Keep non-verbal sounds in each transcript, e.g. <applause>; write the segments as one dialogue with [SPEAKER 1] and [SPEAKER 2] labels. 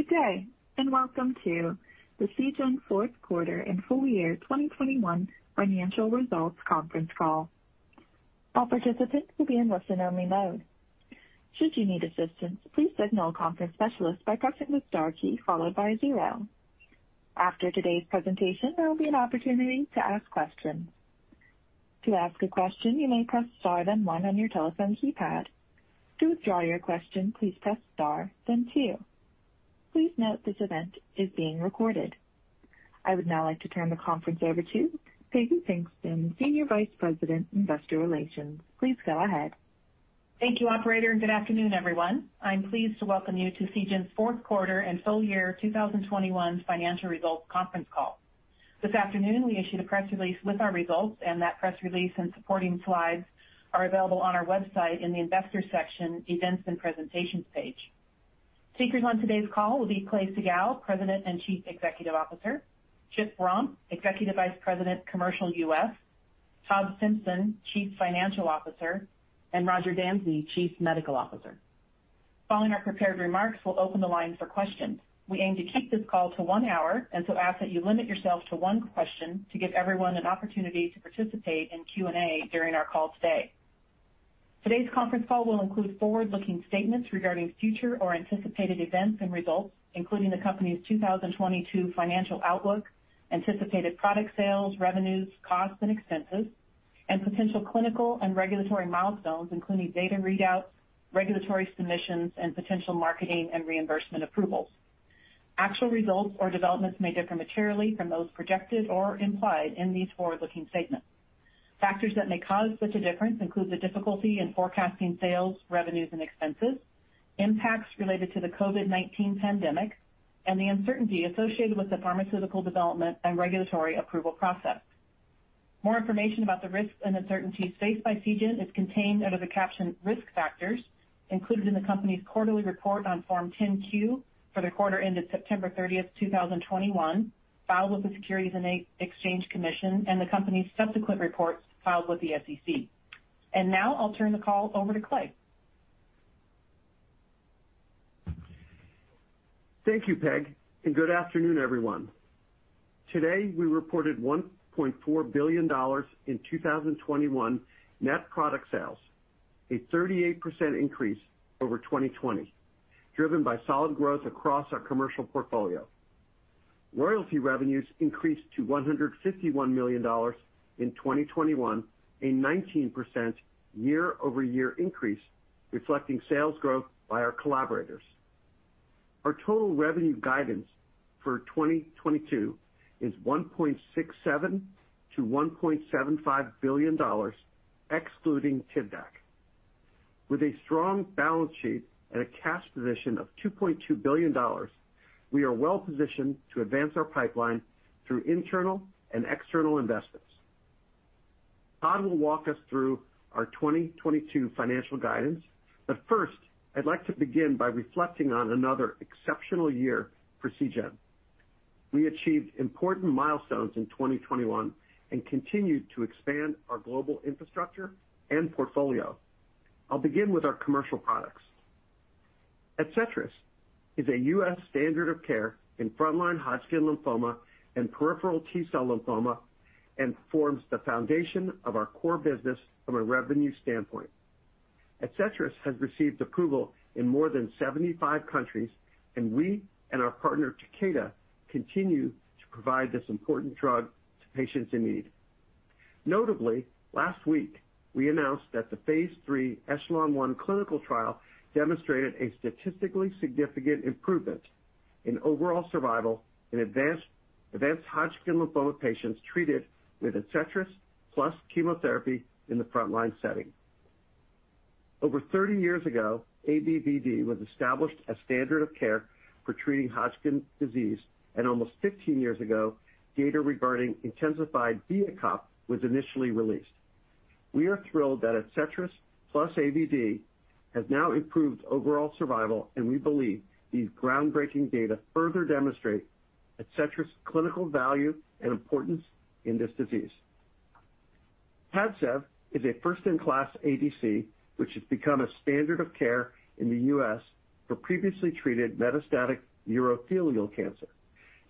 [SPEAKER 1] Good day, and welcome to the Seagen fourth quarter and full year 2021 financial results conference call. All participants will be in listen-only mode. Should you need assistance, please signal a conference specialist by pressing the star key followed by zero. After today's presentation, there will be an opportunity to ask questions. To ask a question, you may press star then one on your telephone keypad. To withdraw your question, please press star then two. Please note this event is being recorded. I would now like to turn the conference over to Peggy Pinkston, Senior Vice President, Investor Relations. Please go ahead.
[SPEAKER 2] Thank you, operator, and good afternoon, everyone. I'm pleased to welcome you to Seagen's fourth quarter and full year 2021 financial results conference call. This afternoon, we issued a press release with our results, and that press release and supporting slides are available on our website in the Investors section, Events and Presentations page. Speakers on today's call will be Clay Siegall, President and Chief Executive Officer, Chip Romp, Executive Vice President, Commercial U.S., Todd Simpson, Chief Financial Officer, and Roger Dansey, Chief Medical Officer. Following our prepared remarks, we'll open the line for questions. We aim to keep this call to one hour, and so ask that you limit yourself to one question to give everyone an opportunity to participate in Q&A during our call today. Today's conference call will include forward-looking statements regarding future or anticipated events and results, including the company's 2022 financial outlook, anticipated product sales, revenues, costs, and expenses, and potential clinical and regulatory milestones, including data readouts, regulatory submissions, and potential marketing and reimbursement approvals. Actual results or developments may differ materially from those projected or implied in these forward-looking statements. Factors that may cause such a difference include the difficulty in forecasting sales, revenues, and expenses, impacts related to the COVID-19 pandemic, and the uncertainty associated with the pharmaceutical development and regulatory approval process. More information about the risks and uncertainties faced by Seagen is contained under the caption Risk Factors included in the company's quarterly report on Form 10-Q for the quarter ended September 30th, 2021, filed with the Securities and Exchange Commission, and the company's subsequent reports filed with the SEC. Now I'll turn the call over to Clay.
[SPEAKER 3] Thank you, Peg, and good afternoon, everyone. Today, we reported $1.4 billion in 2021 net product sales, a 38% increase over 2020, driven by solid growth across our commercial portfolio. Royalty revenues increased to $151 million in 2021, a 19% year-over-year increase, reflecting sales growth by our collaborators. Our total revenue guidance for 2022 is $1.67 billion-$1.75 billion, excluding Tivdak. With a strong balance sheet and a cash position of $2.2 billion, we are well positioned to advance our pipeline through internal and external investments. Todd will walk us through our 2022 financial guidance. First, I'd like to begin by reflecting on another exceptional year for Seagen. We achieved important milestones in 2021 and continued to expand our global infrastructure and portfolio. I'll begin with our commercial products. ADCETRIS is a U.S. standard of care in frontline Hodgkin lymphoma and peripheral T-cell lymphoma and forms the foundation of our core business from a revenue standpoint. ADCETRIS has received approval in more than 75 countries, and we and our partner, Takeda, continue to provide this important drug to patients in need. Notably, last week, we announced that the phase III ECHELON-1 clinical trial demonstrated a statistically significant improvement in overall survival in advanced Hodgkin lymphoma patients treated with ADCETRIS plus chemotherapy in the frontline setting. Over 30 years ago, ABVD was established as standard of care for treating Hodgkin disease, and almost 15 years ago, data regarding intensified BEACOPP was initially released. We are thrilled that ADCETRIS plus ABVD has now improved overall survival, and we believe these groundbreaking data further demonstrate ADCETRIS' clinical value and importance in this disease. PADCEV is a first-in-class ADC, which has become a standard of care in the U.S. for previously treated metastatic urothelial cancer.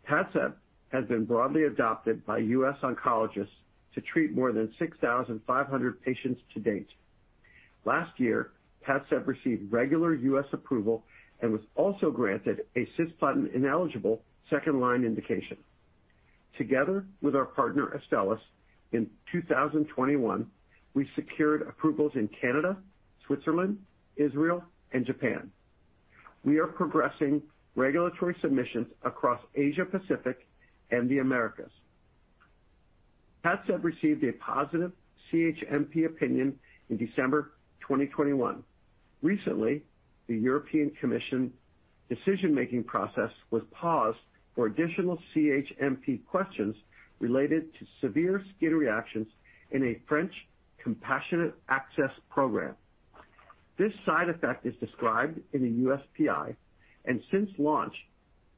[SPEAKER 3] PADCEV has been broadly adopted by U.S. oncologists to treat more than 6,500 patients to date. Last year, PADCEV received regular U.S. approval and was also granted a cisplatin-ineligible second-line indication. Together with our partner, Astellas, in 2021, we secured approvals in Canada, Switzerland, Israel, and Japan. We are progressing regulatory submissions across Asia Pacific and the Americas. PADCEV received a positive CHMP opinion in December 2021. Recently, the European Commission decision-making process was paused for additional CHMP questions related to severe skin reactions in a French compassionate access program. This side effect is described in the USPI, and since launch,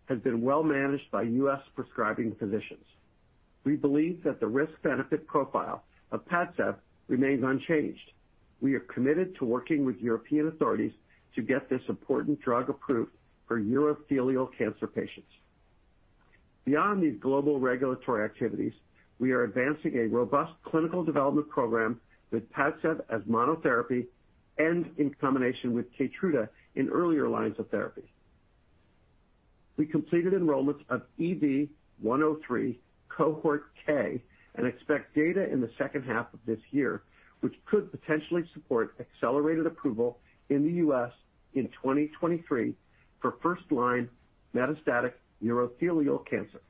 [SPEAKER 3] has been well managed by U.S. prescribing physicians. We believe that the risk-benefit profile of PADCEV remains unchanged. We are committed to working with European authorities to get this important drug approved for urothelial cancer patients. Beyond these global regulatory activities, we are advancing a robust clinical development program with PADCEV as monotherapy and in combination with KEYTRUDA in earlier lines of therapy. We completed enrollments of EV-103 Cohort K and expect data in the second half of this year, which could potentially support accelerated approval in the U.S. in 2023 for first-line metastatic urothelial cancer.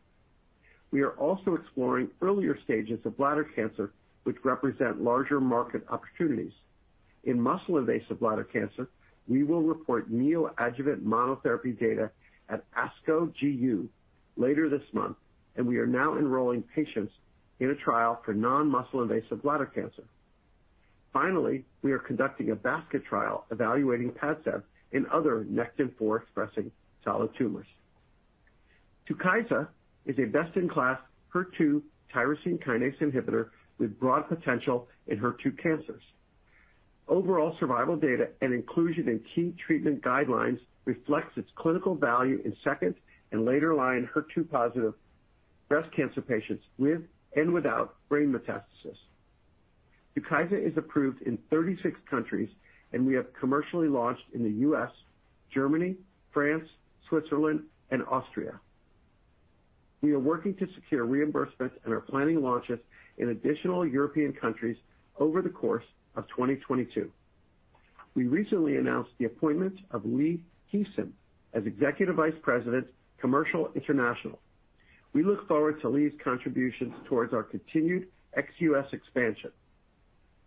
[SPEAKER 3] We are also exploring earlier stages of bladder cancer, which represent larger market opportunities. In muscle-invasive bladder cancer, we will report neoadjuvant monotherapy data at ASCO GU later this month, and we are now enrolling patients in a trial for non-muscle invasive bladder cancer. Finally, we are conducting a basket trial evaluating PADCEV in other Nectin-4 expressing solid tumors. TUKYSA is a best-in-class HER2 tyrosine kinase inhibitor with broad potential in HER2 cancers. Overall survival data and inclusion in key treatment guidelines reflects its clinical value in second and later-line HER2-positive breast cancer patients with and without brain metastasis. TUKYSA is approved in 36 countries, and we have commercially launched in the U.S., Germany, France, Switzerland, and Austria. We are working to secure reimbursement and are planning launches in additional European countries over the course of 2022. We recently announced the appointment of Lee Heeson as Executive Vice President, Commercial International. We look forward to Lee's contributions towards our continued ex-U.S. expansion.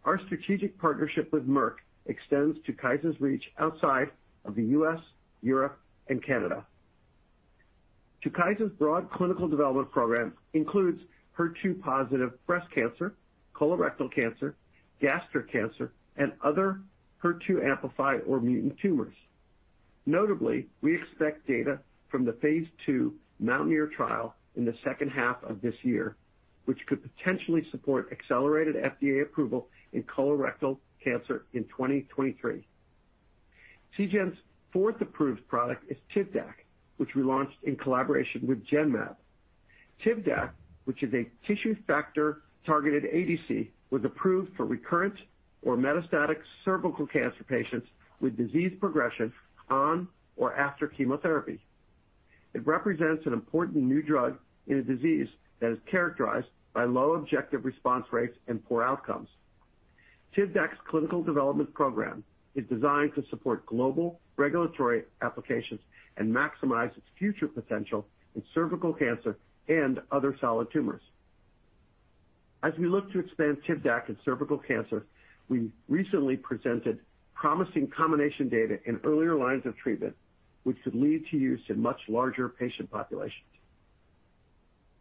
[SPEAKER 3] Our strategic partnership with Merck extends TUKYSA's reach outside of the U.S., Europe, and Canada. TUKYSA's broad clinical development program includes HER2-positive breast cancer, colorectal cancer, gastric cancer, and other HER2-amplified or mutant tumors. Notably, we expect data from the phase II MOUNTAINEER trial in the second half of this year, which could potentially support accelerated FDA approval in colorectal cancer in 2023. Seagen's fourth approved product is TIVDAK, which we launched in collaboration with Genmab. Tivdak, which is a tissue factor-targeted ADC, was approved for recurrent or metastatic cervical cancer patients with disease progression on or after chemotherapy. It represents an important new drug in a disease that is characterized by low objective response rates and poor outcomes. Tivdak's clinical development program is designed to support global regulatory applications and maximize its future potential in cervical cancer and other solid tumors. As we look to expand TIVDAK in cervical cancer, we recently presented promising combination data in earlier lines of treatment, which could lead to use in much larger patient populations.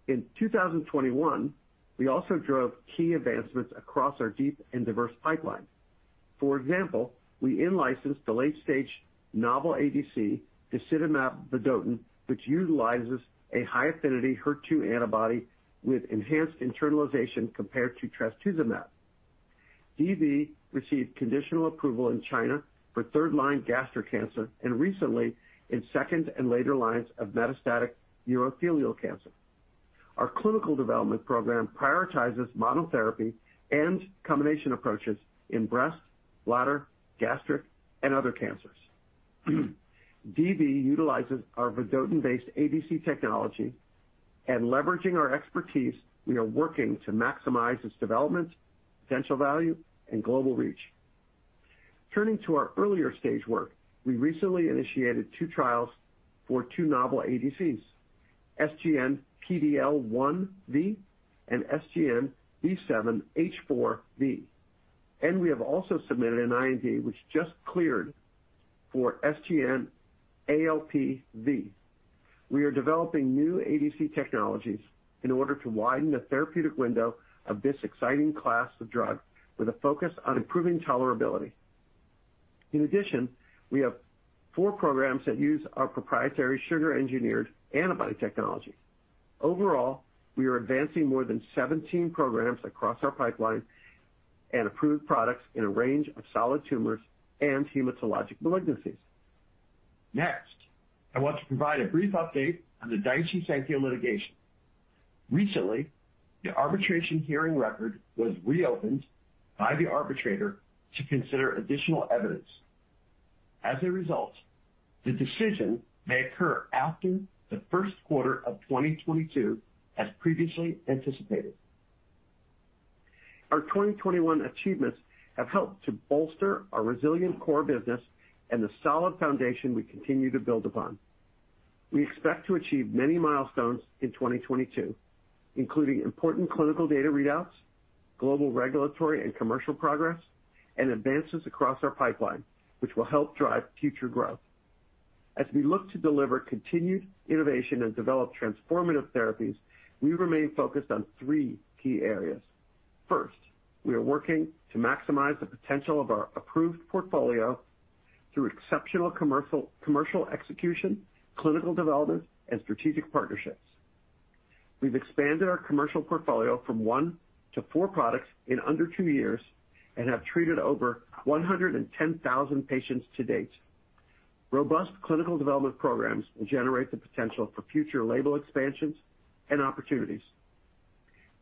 [SPEAKER 3] In 2021, we also drove key advancements across our deep and diverse pipeline. For example, we in-licensed the late-stage novel ADC disitamab vedotin, which utilizes a high-affinity HER2 antibody with enhanced internalization compared to trastuzumab. DV received conditional approval in China for third-line gastric cancer and recently in second and later lines of metastatic urothelial cancer. Our clinical development program prioritizes monotherapy and combination approaches in breast, bladder, gastric, and other cancers. <clears throat> DV utilizes our vedotin-based ADC technology, and leveraging our expertise, we are working to maximize its development, potential value, and global reach. Turning to our earlier stage work, we recently initiated two trials for two novel ADCs, SGN-PDL1V and SGN-B7H4V. We have also submitted an IND, which just cleared for ALPV. We are developing new ADC technologies in order to widen the therapeutic window of this exciting class of drug with a focus on improving tolerability. In addition, we have four programs that use our proprietary sugar-engineered antibody technology. Overall, we are advancing more than 17 programs across our pipeline and approved products in a range of solid tumors and hematologic malignancies. Next, I want to provide a brief update on the Daiichi Sankyo litigation. Recently, the arbitration hearing record was reopened by the arbitrator to consider additional evidence. As a result, the decision may occur after the first quarter of 2022, as previously anticipated. Our 2021 achievements have helped to bolster our resilient core business and the solid foundation we continue to build upon. We expect to achieve many milestones in 2022, including important clinical data readouts, global regulatory and commercial progress, and advances across our pipeline, which will help drive future growth. As we look to deliver continued innovation and develop transformative therapies, we remain focused on three key areas. First, we are working to maximize the potential of our approved portfolio through exceptional commercial execution, clinical development, and strategic partnerships. We've expanded our commercial portfolio from one to four products in under two years and have treated over 110,000 patients to date. Robust clinical development programs will generate the potential for future label expansions and opportunities.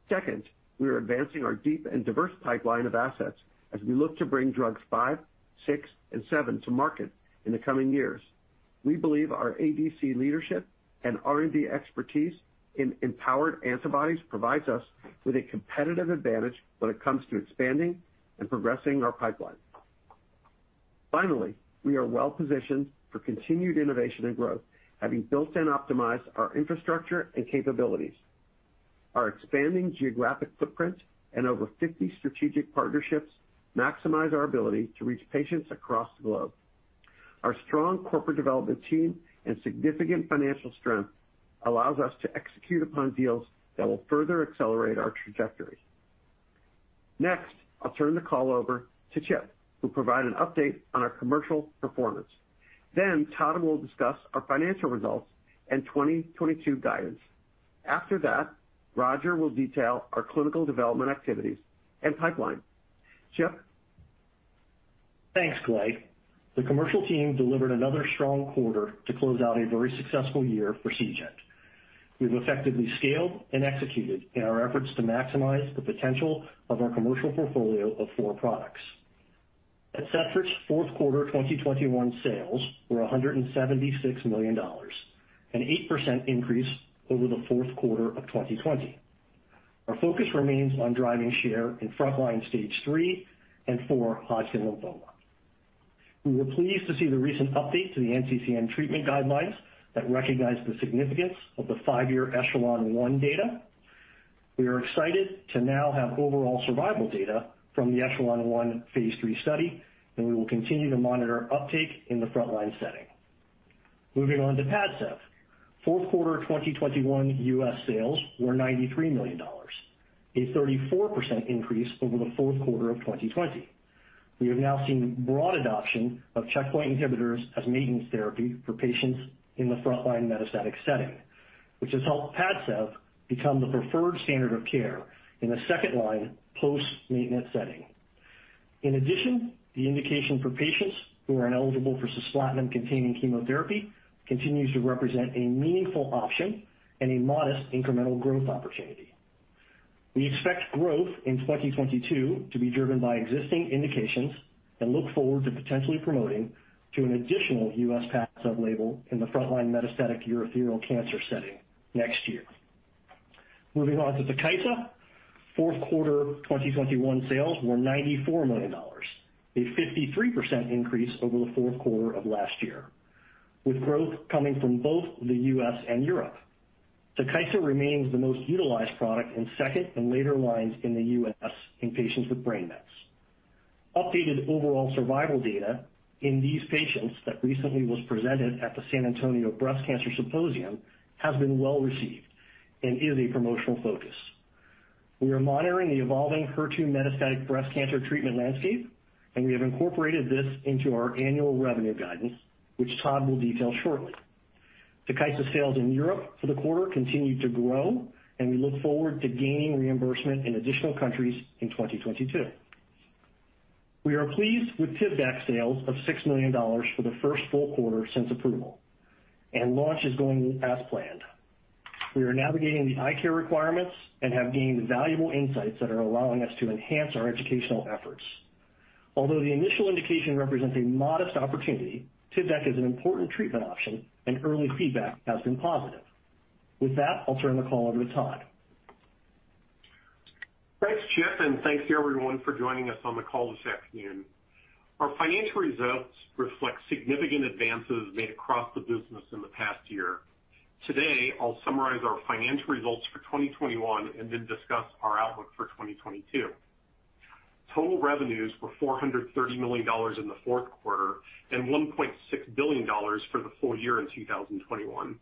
[SPEAKER 3] Second, we are advancing our deep and diverse pipeline of assets as we look to bring drugs five six, and seven to market in the coming years, we believe our ADC leadership and R&D expertise in empowered antibodies provides us with a competitive advantage when it comes to expanding and progressing our pipeline. Finally, we are well-positioned for continued innovation and growth, having built and optimized our infrastructure and capabilities. Our expanding geographic footprint and over 50 strategic partnerships maximize our ability to reach patients across the globe. Our strong corporate development team and significant financial strength allows us to execute upon deals that will further accelerate our trajectory. Next, I'll turn the call over to Chip, who'll provide an update on our commercial performance. Then Todd will discuss our financial results and 2022 guidance. After that, Roger will detail our clinical development activities and pipeline. Chip?
[SPEAKER 4] Thanks, Clay. The commercial team delivered another strong quarter to close out a very successful year for Seagen. We've effectively scaled and executed in our efforts to maximize the potential of our commercial portfolio of four products. ADCETRIS fourth quarter 2021 sales were $176 million, an 8% increase over the fourth quarter of 2020. Our focus remains on driving share in frontline stage three and four Hodgkin lymphoma. We were pleased to see the recent update to the NCCN treatment guidelines that recognize the significance of the five-year ECHELON-1 data. We are excited to now have overall survival data from the ECHELON-1 phase III study, and we will continue to monitor uptake in the frontline setting. Moving on to PADCEV, Fourth quarter 2021 U.S. sales were $93 million, a 34% increase over the fourth quarter of 2020. We have now seen broad adoption of checkpoint inhibitors as maintenance therapy for patients in the frontline metastatic setting, which has helped PADCEV become the preferred standard of care in the second-line post-maintenance setting. In addition, the indication for patients who are ineligible for cisplatin-containing chemotherapy continues to represent a meaningful option and a modest incremental growth opportunity. We expect growth in 2022 to be driven by existing indications and look forward to potentially promoting to an additional pass sub-label in the frontline metastatic urothelial cancer setting next year. Moving on to TUKYSA. Fourth quarter 2021 sales were $94 million, a 53% increase over the fourth quarter of last year with growth coming from both the U.S. and Europe. TUKYSA remains the most utilized product in second and later lines in the U.S. in patients with brain mets. Updated overall survival data in these patients that recently was presented at the San Antonio Breast Cancer Symposium has been well-received and is a promotional focus. We are monitoring the evolving HER2 metastatic breast cancer treatment landscape, and we have incorporated this into our annual revenue guidance which Todd will detail shortly. TUKYSA sales in Europe for the quarter continued to grow, and we look forward to gaining reimbursement in additional countries in 2022. We are pleased with TIVDAK sales of $6 million for the first full quarter since approval, and launch is going as planned. We are navigating the eye care requirements and have gained valuable insights that are allowing us to enhance our educational efforts. Although the initial indication represents a modest opportunity, TIVDAK is an important treatment option, and early feedback has been positive. With that, I'll turn the call over to Todd.
[SPEAKER 5] Thanks, Chip, and thanks to everyone for joining us on the call this afternoon. Our financial results reflect significant advances made across the business in the past year. Today, I'll summarize our financial results for 2021 and then discuss our outlook for 2022. Total revenues were $430 million in the fourth quarter and $1.6 billion for the full year in 2021.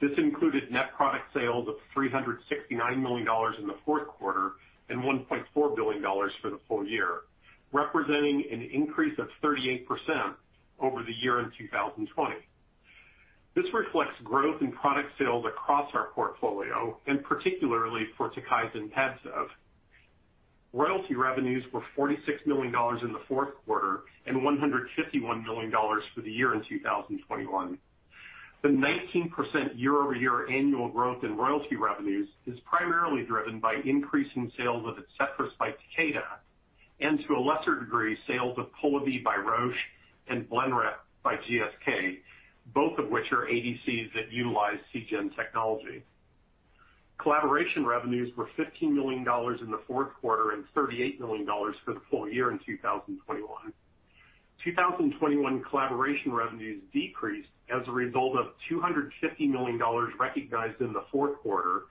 [SPEAKER 5] This included net product sales of $369 million in the fourth quarter and $1.4 billion for the full year, representing an increase of 38% over the year in 2020. This reflects growth in product sales across our portfolio, and particularly for TUKYSA and PADCEV, Royalty revenues were $46 million in the fourth quarter and $151 million for the year in 2021. The 19% year-over-year annual growth in royalty revenues is primarily driven by increasing sales of ADCETRIS by Takeda and, to a lesser degree, sales of Polivy by Roche and BLENREP by GSK, both of which are ADCs that utilize Seagen technology. Collaboration revenues were $15 million in the fourth quarter and $38 million for the full year in 2021. 2021 collaboration revenues decreased as a result of $250 million recognized in the fourth quarter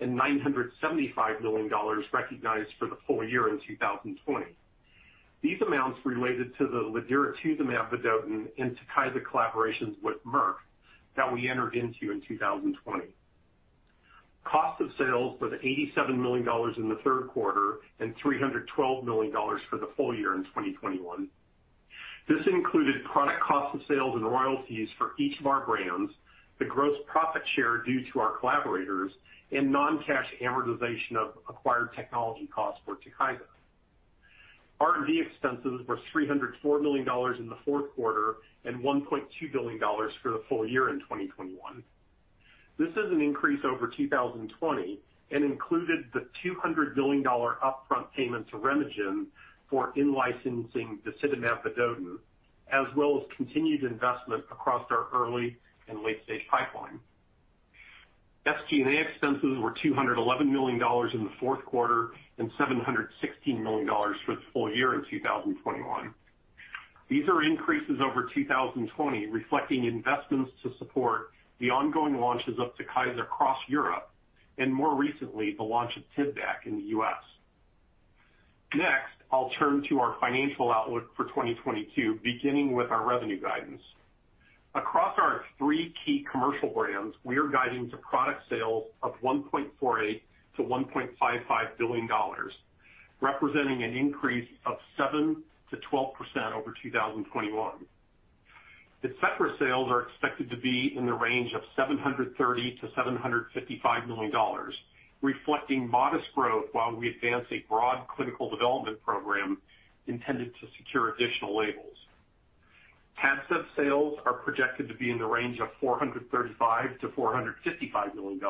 [SPEAKER 5] and $975 million recognized for the full year in 2020. These amounts related to the ladiratuzumab vedotin and TUKYSA collaborations with Merck that we entered into in 2020. Cost of sales was $87 million in the third quarter and $312 million for the full year in 2021. This included product cost of sales and royalties for each of our brands, the gross profit share due to our collaborators, and non-cash amortization of acquired technology costs for TUKYSA. R&D expenses were $304 million in the fourth quarter and $1.2 billion for the full year in 2021. This is an increase over 2020 and included the $200 million upfront payment to RemeGen for in-licensing disitamab vedotin, as well as continued investment across our early and late-stage pipeline. SG&A expenses were $211 million in the fourth quarter and $716 million for the full year in 2021. These are increases over 2020, reflecting investments to support the ongoing launches of TUKYSA across Europe, and more recently, the launch of TIVDAK in the U.S. Next, I'll turn to our financial outlook for 2022, beginning with our revenue guidance. Across our three key commercial brands, we are guiding to product sales of $1.48 billion-$1.55 billion, representing an increase of 7%-12% over 2021. INPEFA sales are expected to be in the range of $730 million-$755 million, reflecting modest growth while we advance a broad clinical development program intended to secure additional labels. PADCEV sales are projected to be in the range of $435 million-$455 million.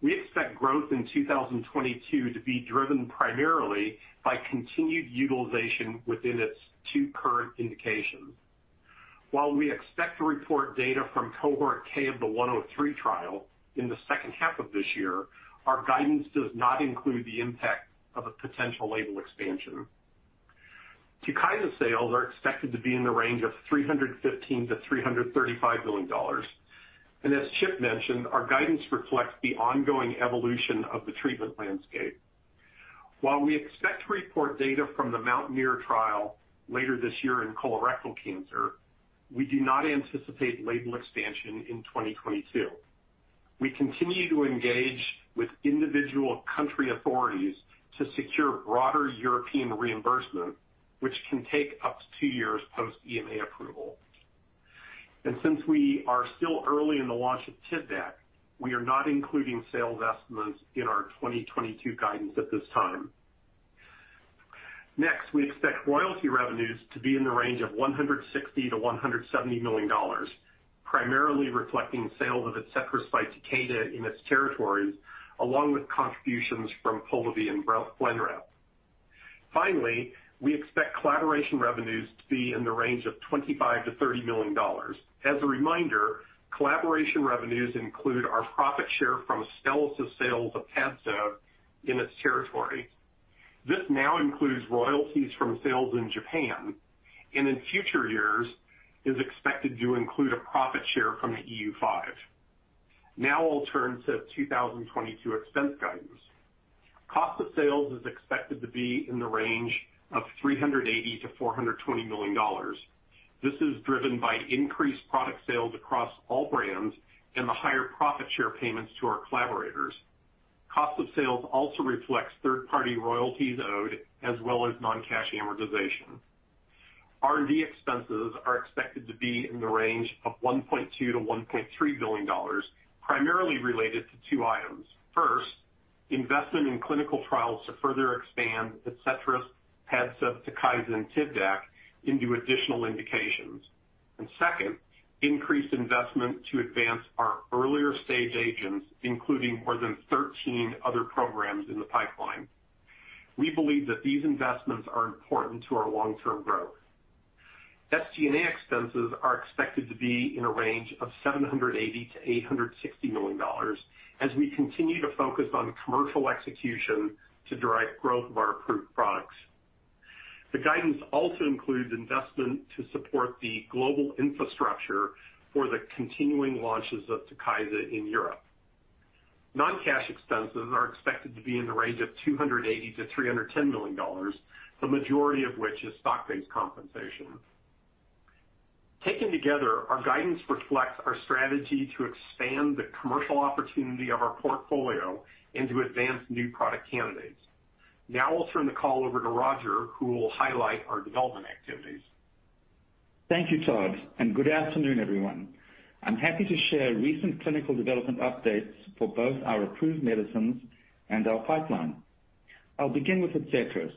[SPEAKER 5] We expect growth in 2022 to be driven primarily by continued utilization within its two current indications, while we expect to report data from cohort K of the 103 trial in the second half of this year, our guidance does not include the impact of a potential label expansion. TUKYSA sales are expected to be in the range of $315 million-$335 million. As Chip mentioned, our guidance reflects the ongoing evolution of the treatment landscape. While we expect to report data from the MOUNTAINEER trial later this year in colorectal cancer, we do not anticipate label expansion in 2022. We continue to engage with individual country authorities to secure broader European reimbursement, which can take up to two years post EMA approval. Since we are still early in the launch of Tivdak, we are not including sales estimates in our 2022 guidance at this time. Next, we expect royalty revenues to be in the range of $160 million-$170 million, primarily reflecting sales of ADCETRIS by Takeda in its territories, along with contributions from Polivy and BLENREP. Finally, we expect collaboration revenues to be in the range of $25 million-$30 million. As a reminder, collaboration revenues include our profit share from Astellas' sales of PADCEV in its territory. This now includes royalties from sales in Japan, and in future years is expected to include a profit share from the EU5. Now I'll turn to 2022 expense guidance. Cost of sales is expected to be in the range of $380 million-$420 million. This is driven by increased product sales across all brands and the higher profit share payments to our collaborators, Cost of sales also reflects third-party royalties owed, as well as non-cash amortization. R&D expenses are expected to be in the range of $1.2 billion-$1.3 billion, primarily related to two items. First, investment in clinical trials to further expand ADCETRIS, PADCEV, TUKYSA, and TIVDAK into additional indications. Second, increased investment to advance our earlier stage agents, including more than 13 other programs in the pipeline. We believe that these investments are important to our long-term growth. SG&A expenses are expected to be in a range of $780 million-$860 million as we continue to focus on commercial execution to drive growth of our approved products. The guidance also includes investment to support the global infrastructure for the continuing launches of TUKYSA in Europe. Non-cash expenses are expected to be in the range of $280 million-$310 million, the majority of which is stock-based compensation. Taken together, our guidance reflects our strategy to expand the commercial opportunity of our portfolio and to advance new product candidates. Now I'll turn the call over to Roger, who will highlight our development activities.
[SPEAKER 6] Thank you, Todd, and good afternoon, everyone. I'm happy to share recent clinical development updates for both our approved medicines and our pipeline. I'll begin with ADCETRIS.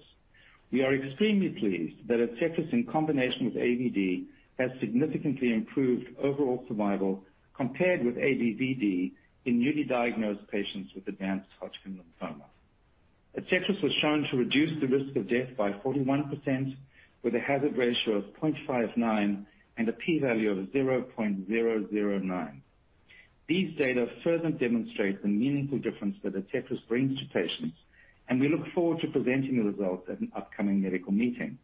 [SPEAKER 6] We are extremely pleased that ADCETRIS, in combination with AVD, has significantly improved overall survival compared with ABVD in newly diagnosed patients with advanced Hodgkin lymphoma. ADCETRIS was shown to reduce the risk of death by 41% with a hazard ratio of 0.59 and a P value of 0.009. These data further demonstrate the meaningful difference that ADCETRIS brings to patients, and we look forward to presenting the results at an upcoming medical meeting.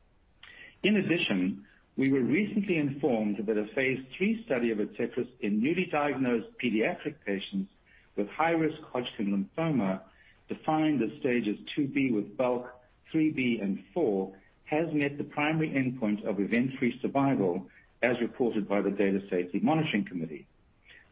[SPEAKER 6] In addition, we were recently informed that a phase III study of ADCETRIS in newly diagnosed pediatric patients with high-risk Hodgkin lymphoma defined as stages 2B with bulk, 3B, and 4, has met the primary endpoint of event-free survival as reported by the Data Safety Monitoring Committee.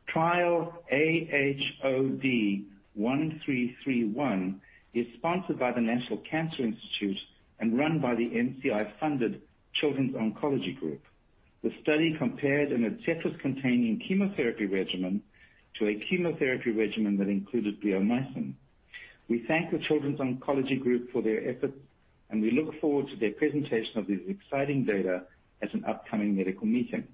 [SPEAKER 6] Trial AHOD1331 is sponsored by the National Cancer Institute and run by the NCI-funded Children's Oncology Group. The study compared an Adcetris-containing chemotherapy regimen to a chemotherapy regimen that included bleomycin. We thank the Children's Oncology Group for their efforts, and we look forward to their presentation of these exciting data at an upcoming medical meeting.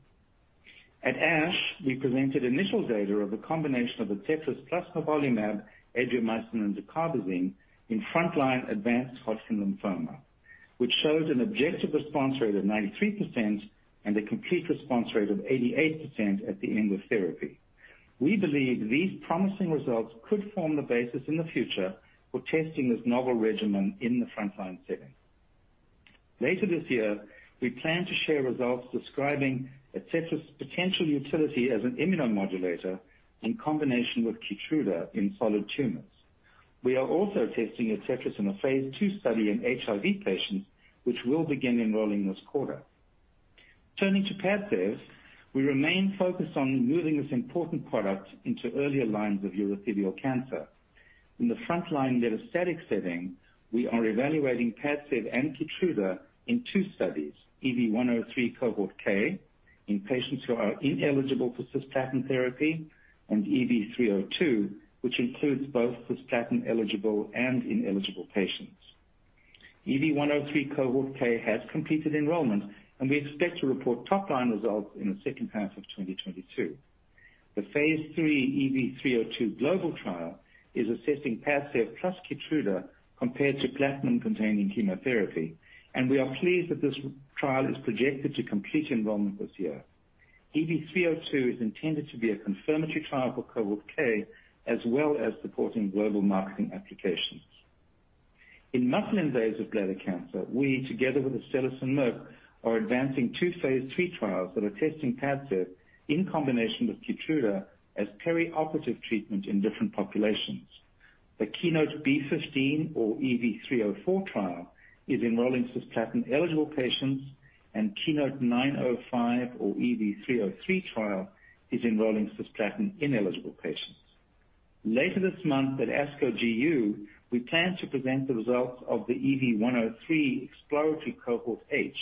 [SPEAKER 6] At ASH, we presented initial data of the combination of Adcetris plus nivolumab, Adriamycin, and dacarbazine in frontline advanced Hodgkin lymphoma, which showed an objective response rate of 93% and a complete response rate of 88% at the end of therapy. We believe these promising results could form the basis in the future for testing this novel regimen in the frontline setting. Later this year, we plan to share results describing ADCETRIS's potential utility as an immunomodulator in combination with KEYTRUDA in solid tumors. We are also testing ADCETRIS in a phase II study in HIV patients, which will begin enrolling this quarter. Turning to PADCEV, we remain focused on moving this important product into earlier lines of urothelial cancer. In the frontline metastatic setting, we are evaluating PADCEV and KEYTRUDA in two studies, EV-103 Cohort K in patients who are ineligible for cisplatin therapy, and EV-302, which includes both cisplatin-eligible and ineligible patients. EV-103 Cohort K has completed enrollment and we expect to report top-line results in the second half of 2022. The phase III EV-302 global trial is assessing PADCEV plus KEYTRUDA compared to platinum-containing chemotherapy, and we are pleased that this trial is projected to complete enrollment this year. EV-302 is intended to be a confirmatory trial for Cohort K, as well as supporting global marketing applications. In muscle-invasive bladder cancer, we, together with Astellas and Merck, are advancing two phase III trials that are testing PADCEV in combination with KEYTRUDA as perioperative treatment in different populations. The KEYNOTE-B15 or EV-304 trial is enrolling cisplatin-eligible patients, and KEYNOTE-905 or EV-303 trial is enrolling cisplatin-ineligible patients. Later this month at ASCO GU, we plan to present the results of the EV-103 exploratory cohort H,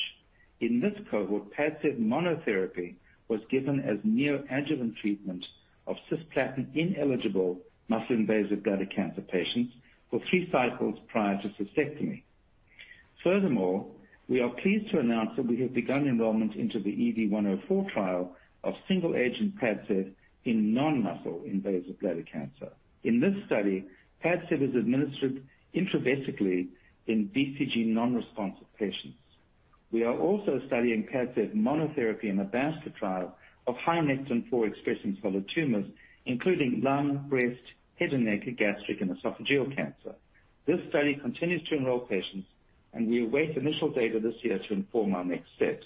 [SPEAKER 6] in this cohort, PADCEV monotherapy was given as neoadjuvant treatment of cisplatin-ineligible muscle-invasive bladder cancer patients for three cycles prior to cystectomy. Furthermore, we are pleased to announce that we have begun enrollment into the EV-104 trial of single-agent PADCEV in non-muscle invasive bladder cancer. In this study, PADCEV is administered intravesically in BCG non-responsive patients. We are also studying PADCEV monotherapy in a basket trial of high Nectin-4-expressing solid tumors, including lung, breast, head and neck, gastric, and esophageal cancer. This study continues to enroll patients, and we await initial data this year to inform our next steps.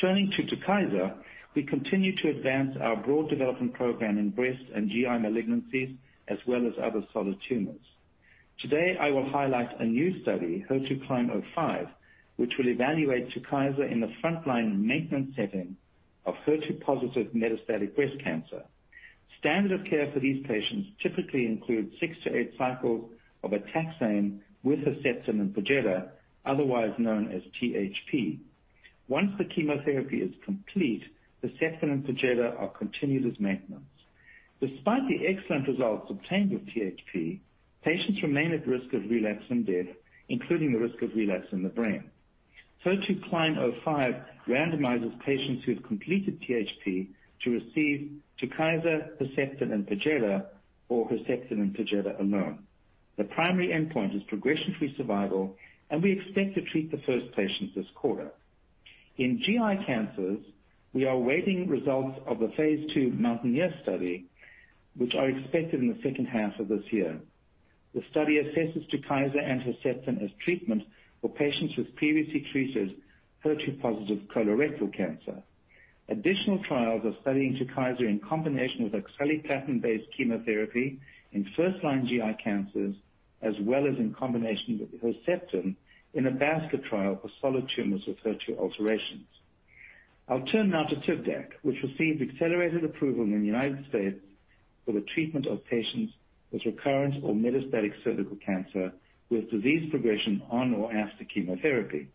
[SPEAKER 6] Turning to TUKYSA, we continue to advance our broad development program in breast and GI malignancies, as well as other solid tumors. Today, I will highlight a new study, HER2CLIMB-05, which will evaluate TUKYSA in the frontline maintenance setting of HER2-positive metastatic breast cancer. Standard of care for these patients typically includes six to eight cycles of a taxane with Herceptin and Perjeta, otherwise known as THP. Once the chemotherapy is complete, Herceptin and Perjeta are continued as maintenance. Despite the excellent results obtained with THP, patients remain at risk of relapse and death, including the risk of relapse in the brain thb 05 randomizes patients who've completed THP to receive TUKYSA, Herceptin, and PERJETA or Herceptin and PERJETA alone. The primary endpoint is progression-free survival, and we expect to treat the first patient this quarter. In GI cancers, we are awaiting results of the phase II MOUNTAINEER study, which are expected in the second half of this year. The study assesses TUKYSA and Herceptin as treatment for patients with previously treated HER2-positive colorectal cancer. Additional trials are studying TUKYSA in combination with oxaliplatin-based chemotherapy in first-line GI cancers, as well as in combination with Herceptin in a basket trial for solid tumors with HER2 alterations. I'll turn now to TIVDAK, which received accelerated approval in the United States for the treatment of patients with recurrent or metastatic cervical cancer with disease progression on or after chemotherapy.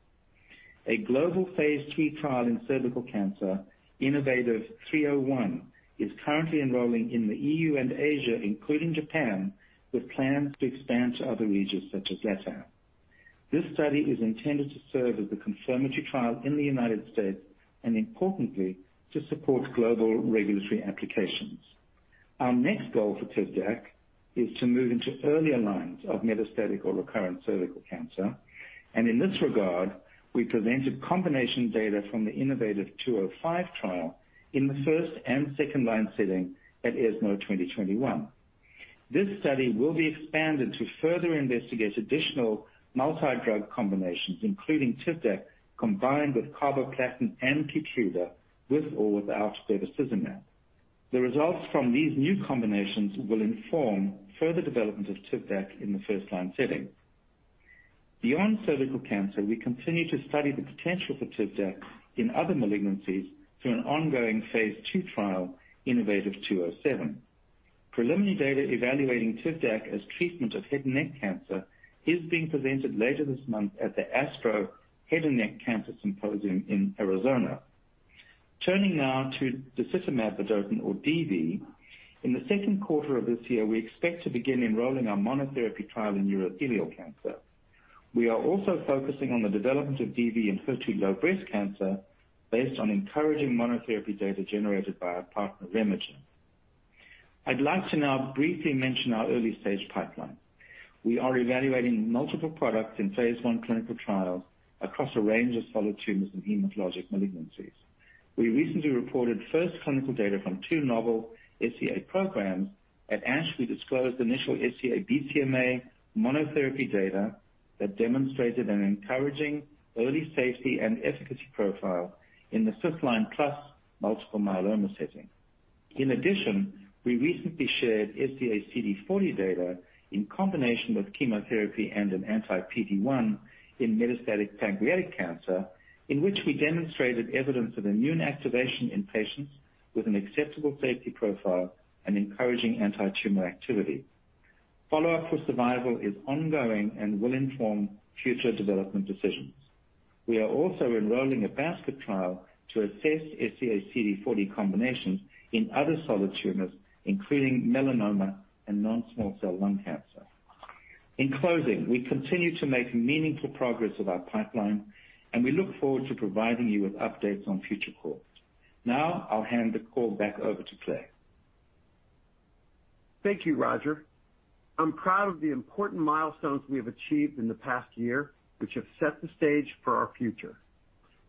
[SPEAKER 6] A global phase III trial in cervical cancer, innovaTV 301, is currently enrolling in the EU and Asia, including Japan, with plans to expand to other regions such as LATAM. This study is intended to serve as the confirmatory trial in the United States and importantly, to support global regulatory applications. Our next goal for TIVDAK is to move into earlier lines of metastatic or recurrent cervical cancer. In this regard, we presented combination data from the innovaTV 205 trial in the first and second-line setting at ESMO 2021. This study will be expanded to further investigate additional multi-drug combinations, including TIVDAK combined with carboplatin and KEYTRUDA, with or without bevacizumab. The results from these new combinations will inform further development of TIVDAK in the first-line setting. Beyond cervical cancer, we continue to study the potential for TIVDAK in other malignancies through an ongoing phase II trial, innovaTV-207. Preliminary data evaluating TIVDAK as treatment of head and neck cancer is being presented later this month at the ASTRO Head and Neck Cancer Symposium in Arizona. Turning now to disitamab vedotin or DV. In the second quarter of this year, we expect to begin enrolling our monotherapy trial in urothelial cancer. We are also focusing on the development of DV in HER2-low breast cancer based on encouraging monotherapy data generated by our partner, RemeGen. I'd like to now briefly mention our early-stage pipeline. We are evaluating multiple products in phase I clinical trials across a range of solid tumors and hematologic malignancies we recently reported first clinical data from two novel SEA programs. At ASH, we disclosed initial SEA-BCMA monotherapy data that demonstrated an encouraging early safety and efficacy profile in the fifth-line plus multiple myeloma setting. In addition, we recently shared SEA-CD40 data in combination with chemotherapy and an anti-PD-1 in metastatic pancreatic cancer in which we demonstrated evidence of immune activation in patients with an acceptable safety profile and encouraging antitumor activity. Follow-up for survival is ongoing and will inform future development decisions. We are also enrolling a basket trial to assess SEA-CD40 combinations in other solid tumors, including melanoma and non-small cell lung cancer. In closing, we continue to make meaningful progress with our pipeline and we look forward to providing you with updates on future calls. Now, I'll hand the call back over to Clay.
[SPEAKER 5] Thank you, Roger. I'm proud of the important milestones we have achieved in the past year, which have set the stage for our future.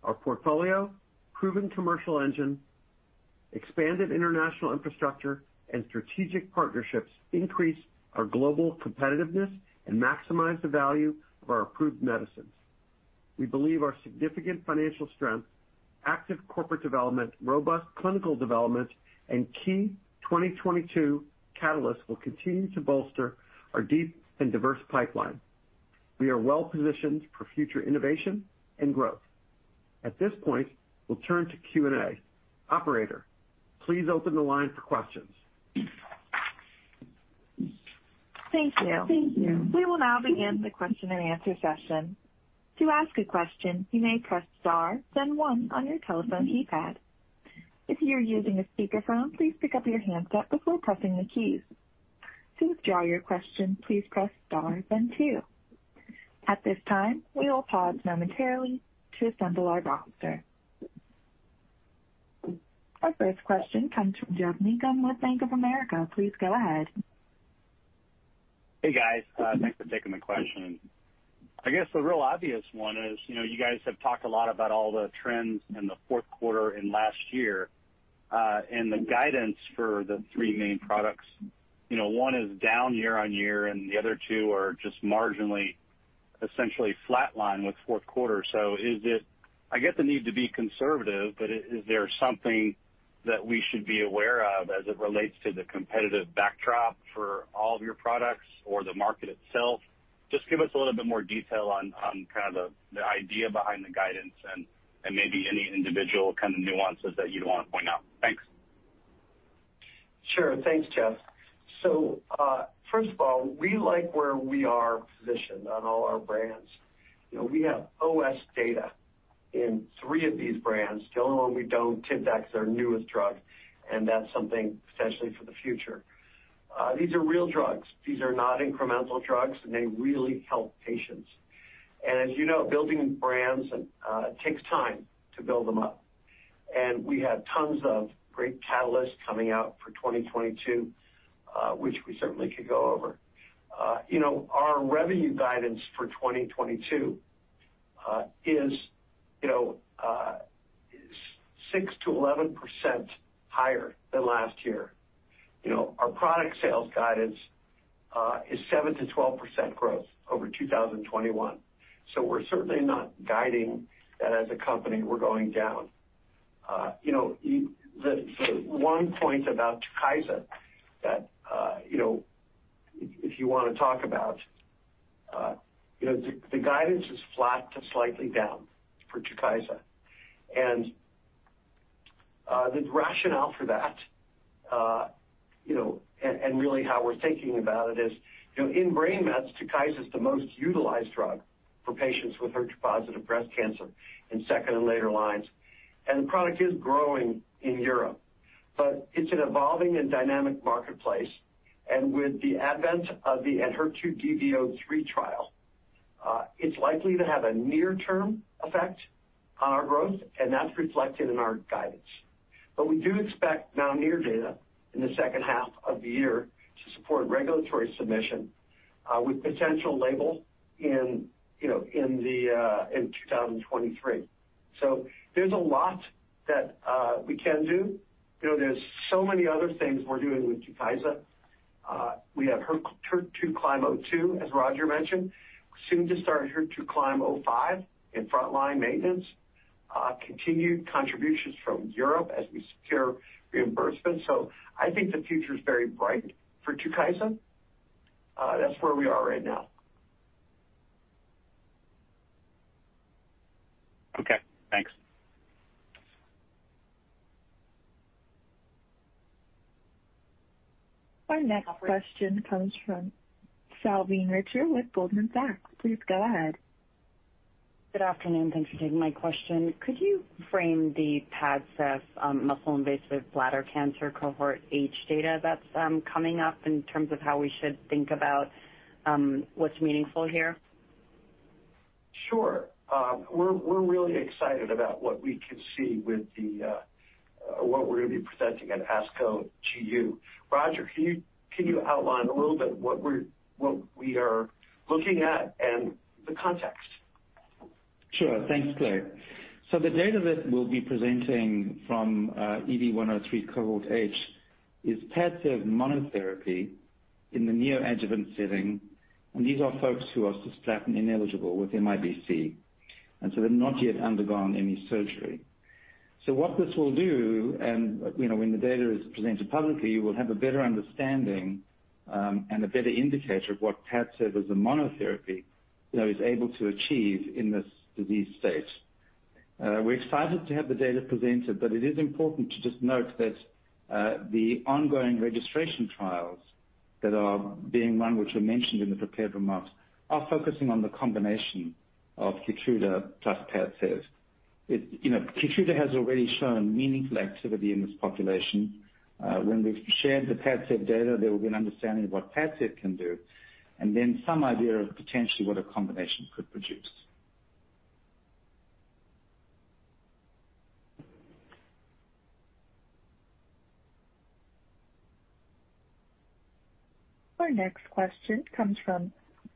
[SPEAKER 5] Our portfolio, proven commercial engine, expanded international infrastructure, and strategic partnerships increase our global competitiveness and maximize the value of our approved medicines we believe our significant financial strength, active corporate development, robust clinical development, and key 2022 catalysts will continue to bolster our deep and diverse pipeline. We are well-positioned for future innovation and growth. At this point, we'll turn to Q&A. Operator, please open the line for questions.
[SPEAKER 7] Thank you. We will now begin the question and answer session. To ask a question, you may press star, then one on your telephone keypad. If you're using a speakerphone, please pick up your handset before pressing the keys. To withdraw your question, please press star, then two. At this time, we will pause momentarily to assemble our roster. Our first question comes from Geoff Meacham with Bank of America. Please go ahead.
[SPEAKER 8] Hey, guys. Uh, thanks for taking the question. I guess the real obvious one is, you know, you guys have talked a lot about all the trends in the fourth quarter and last year, uh, and the guidance for the three main products. You know, One is down year-on-year, and the other two are just marginally, essentially flatline with fourth quarter. So, is it? I get the need to be conservative, but is there something that we should be aware of as it relates to the competitive backdrop for all of your products or the market itself? Just give us a little bit more detail on kind of the idea behind the guidance and maybe any individual kind of nuances that you'd want to point out. Thanks.
[SPEAKER 9] Sure. Thanks, Jeff. So uh, First of all, we like where we are positioned on all our brands. We have OS data in three of these brands. The only one we don't, TIVDAK, is our newest drug, and that's something potentially for the future. Uh, these are real drugs. These are not incremental drugs, and they really help patients. As you know, building brands uh, takes time to build them up. We have tons of great catalysts coming out for 2022, uh, which we certainly could go over. You know, our revenue guidance for 2022 is 6%-11% higher than last year our product sales guidance uh, is 7%-12% growth over 2021. We're certainly not guiding that as a company we're going down. Uh, the one point about TUKYSA that uh, if you want to talk about, the guidance is flat to slightly down for TUKYSA. The rationale for that and really how we're thinking about it is, in brain mets, TUKYSA is the most utilized drug for patients with HER2-positive breast cancer in second and later lines. The product is growing in Europe. but It's an evolving and dynamic marketplace. With the advent of the enhertu 2 dvo 3 trial, uh, it's likely to have a near-term effect on our growth, and that's reflected in our guidance. We do expect MOUNTAINEER data in the second half of the year to support regulatory submission uh, with potential label in uh, 2023. There's a lot that uh, we can do. You know, There's so many other things we're doing with TUKYSA. We have HER2CLIMB-02, as Roger mentioned. Soon to start HER2CLIMB-05 in frontline maintenance. Uh, continued contributions from Europe as we secure reimbursement. I think the future is very bright for TUKYSA. Uh, that's where we are right now.
[SPEAKER 8] Okay, thanks.
[SPEAKER 7] Our next question comes from Salveen Richter with Goldman Sachs. Please go ahead.
[SPEAKER 10] Good afternoon. Thanks for taking my question. Could you frame the PADCEV um, muscle-invasive bladder cancer cohort H data that's um, coming up in terms of how we should think about um, what's meaningful here?
[SPEAKER 9] Sure. We're really excited about what we can see with uh, what we're going to be presenting at ASCO GU. Roger, can you outline a little bit what we are looking at and the context?
[SPEAKER 6] Sure. Thanks, Clay. The data that we'll be presenting from uh, EV-103 Cohort H is PADCEV monotherapy in the neoadjuvant setting, and these are folks who are cisplatin ineligible with MIBC, and so they've not yet undergone any surgery. What this will do, and when the data is presented publicly, you will have a better understanding um, and a better indicator of what PADCEV as a monotherapy is able to achieve in this disease state. Uh, we're excited to have the data presented, but it is important to just note that uh, the ongoing registration trials that are being run, which were mentioned in the prepared remarks, are focusing on the combination of KEYTRUDA plus PADCEV. KEYTRUDA has already shown meaningful activity in this population. Uh, when we've shared the PADCEV data, there will be an understanding of what PADCEV can do, and then some idea of potentially what a combination could produce.
[SPEAKER 7] Our next question comes from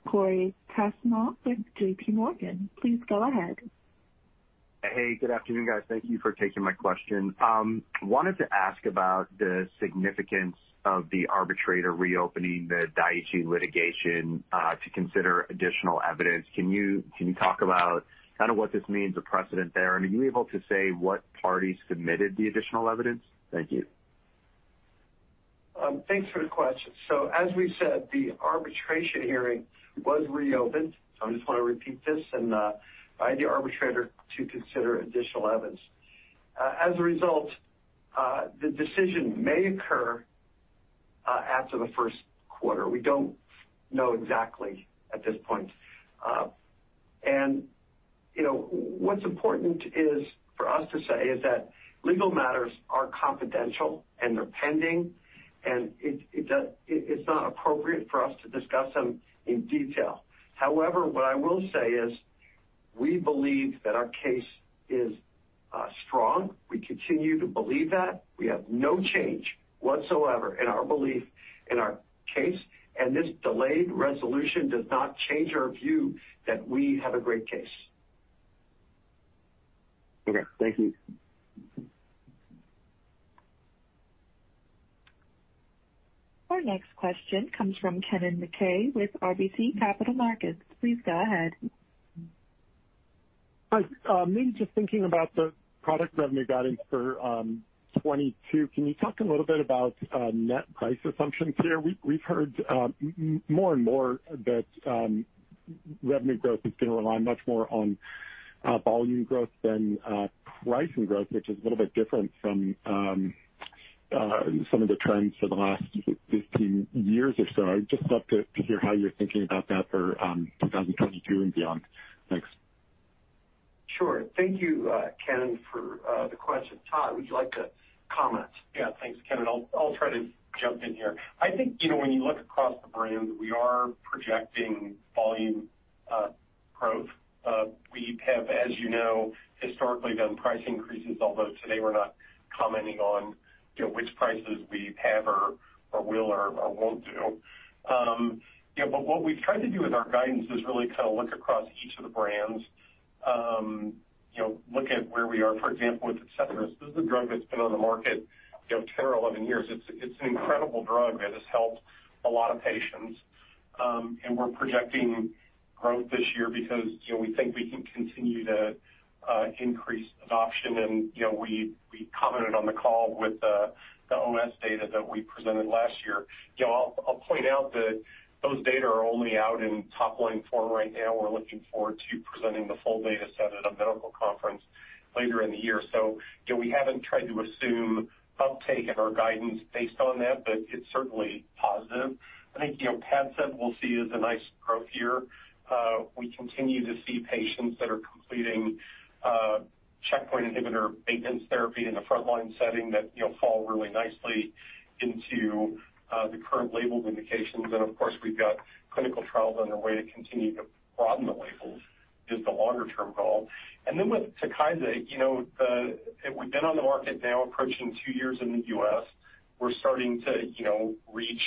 [SPEAKER 7] Cory Kasimov with JPMorgan. Please go ahead. Hey,
[SPEAKER 11] good afternoon, guys. Thank you for taking my question. Um, wanted to ask about the significance of the arbitrator reopening the Daiichi litigation uh, to consider additional evidence. Can you talk about kind of what this means, the precedent there? Are you able to say what parties submitted the additional evidence? Thank you.
[SPEAKER 9] Um, thanks for the question. As we said, the arbitration hearing was reopened. I just want to repeat this, and by uh, the arbitrator to consider additional evidence. Uh, as a result, uh, the decision may occur after the first quarter. We don't know exactly at this point. What's important for us to say is that legal matters are confidential, and they're pending, and it's not appropriate for us to discuss them in detail. However, what I will say is we believe that our case is uh, strong. We continue to believe that. We have no change whatsoever in our belief in our case, and this delayed resolution does not change our view that we have a great case.
[SPEAKER 11] Okay. Thank you.
[SPEAKER 7] Our next question comes from Kennen MacKay with RBC Capital Markets. Please go ahead.
[SPEAKER 12] Hi. Um, maybe just thinking about the product revenue guidance for 2022, um, can you talk a little bit about uh, net price assumptions here? We've heard um, more and more that revenue growth is gonna rely much more on uh, volume growth than uh, pricing growth, which is a little bit different from some of the trends for the last 15 years or so. I'd just love to hear how you're thinking about that for um, 2022 and beyond. Thanks.
[SPEAKER 9] Sure. Thank you, uh, Ken, for uh, the question. Todd, would you like to comment?
[SPEAKER 8] Yeah. Thanks, Ken. I'll try to jump in here. I think, you know, when you look across the brands, we are projecting volume uh, growth. We have, as you know, historically done price increases, although today we're not commenting on which prices we have or will or won't do. Um, but What we've tried to do with our guidance is really kind of look across each of the brands, um, You know, look at where we are. For example, with ADCETRIS, this is a drug that's been on the market you know, 10 or 11 years. It's an incredible drug that has helped a lot of patients. Um, we're projecting growth this year because you know we think we can continue to increased adoption. You know, we commented on the call with the OS data that we presented last year. You know, I'll point out that those data are only out in top-line form right now. We're looking forward to presenting the full data set at a medical conference later in the year. You know, we haven't tried to assume uptake in our guidance based on that, but it's certainly positive. I think, you know, PADCEV we'll see as a nice growth year. Uh, we continue to see patients that are completing checkpoint inhibitor maintenance therapy in the frontline setting that fall really nicely into uh, the current labeled indications. Of course, we've got clinical trials underway to continue to broaden the labels is the longer-term goal. Then with TUKYSA, we've been on the market now approaching two years in the U.S. We're starting to reach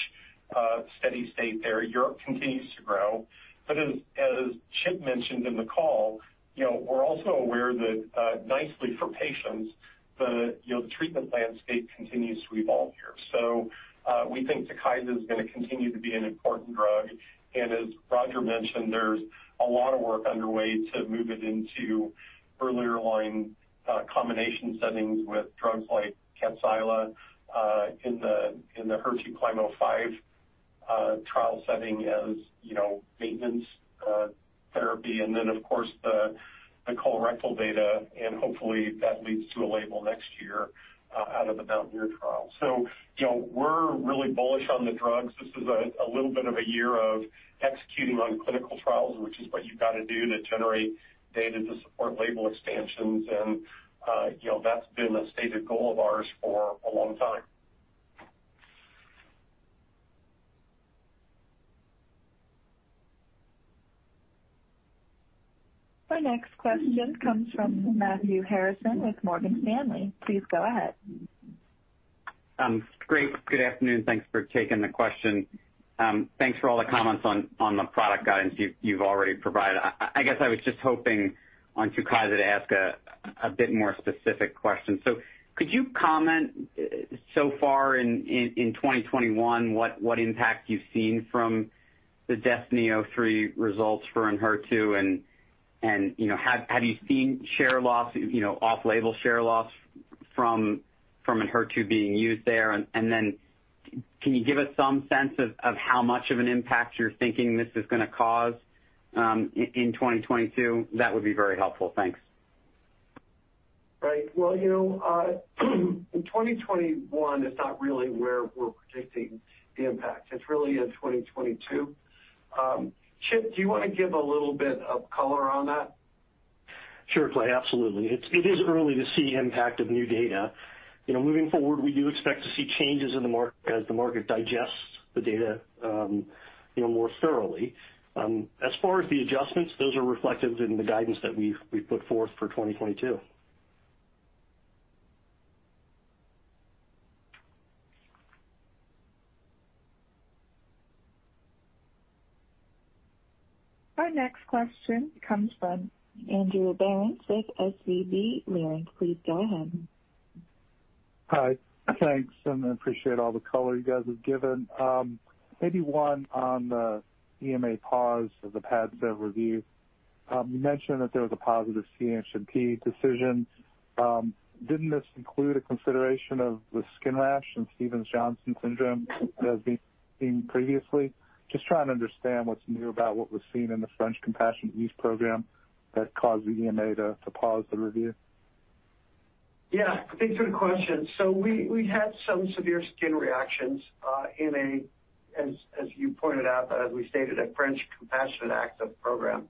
[SPEAKER 8] uh, steady state there. Europe continues to grow. As Chip mentioned in the call, we're also aware that uh, nicely for patients, the treatment landscape continues to evolve here. Uh, we think TUKYSA is going to continue to be an important drug. As Roger mentioned, there's a lot of work underway to move it into earlier line uh, combination settings with drugs like KADCYLA in the HER2CLIMB-05 trial setting as maintenance therapy, and then, of course, the colorectal data, and hopefully that leads to a label next year uh, out of the MOUNTAINEER trial. You know, we're really bullish on the drugs. This is a little bit of a year of executing on clinical trials, which is what you've got to do to generate data to support label expansions. Uh, you know, that's been a stated goal of ours for a long time.
[SPEAKER 7] Our next question comes from Matthew Harrison with Morgan Stanley. Please go ahead. Um, great.
[SPEAKER 13] Good afternoon. Thanks for taking the question. Um, thanks for all the comments on the product guidance you've already provided. I guess I was just hoping on TUKYSA to ask a bit more specific question. Could you comment uh, so far in 2021 what impact you've seen from the DESTINY-Breast03 results for ENHERTU and you know, have you seen share loss, you know, off-label share loss from Enhertu being used there? And then can you give us some sense of how much of an impact you're thinking this is going to cause um, in 2022? That would be very helpful. Thanks.
[SPEAKER 9] Right. Well, you know, uh, <clears throat> in 2021, it's not really where we're predicting the impact. It's really in 2022. Um, Chip, do you want to give a little bit of color on that? Sure,
[SPEAKER 14] Clay. Absolutely. It is early to see impact of new data. Moving forward, we do expect to see changes in the market as the market digests the data um, more thoroughly. Um, as far as the adjustments, those are reflected in the guidance that we've put forth for 2022.
[SPEAKER 7] Our next question comes from Andrew Berens with SVB Leerink. Please go ahead. Hi.
[SPEAKER 15] Thanks, and I appreciate all the color you guys have given. Um, maybe one on the EMA pause of the PADCEV review. Um, you mentioned that there was a positive CHMP decision. Um, didn't this include a consideration of the skin rash and Stevens-Johnson syndrome as being seen previously? Just trying to understand what's new about what was seen in the French compassionate use program that caused the EMA to pause the review.
[SPEAKER 9] Yeah. Thanks for the question. So We had some severe skin reactions, uh, in a, as you pointed out, as we stated, a French compassionate Use program.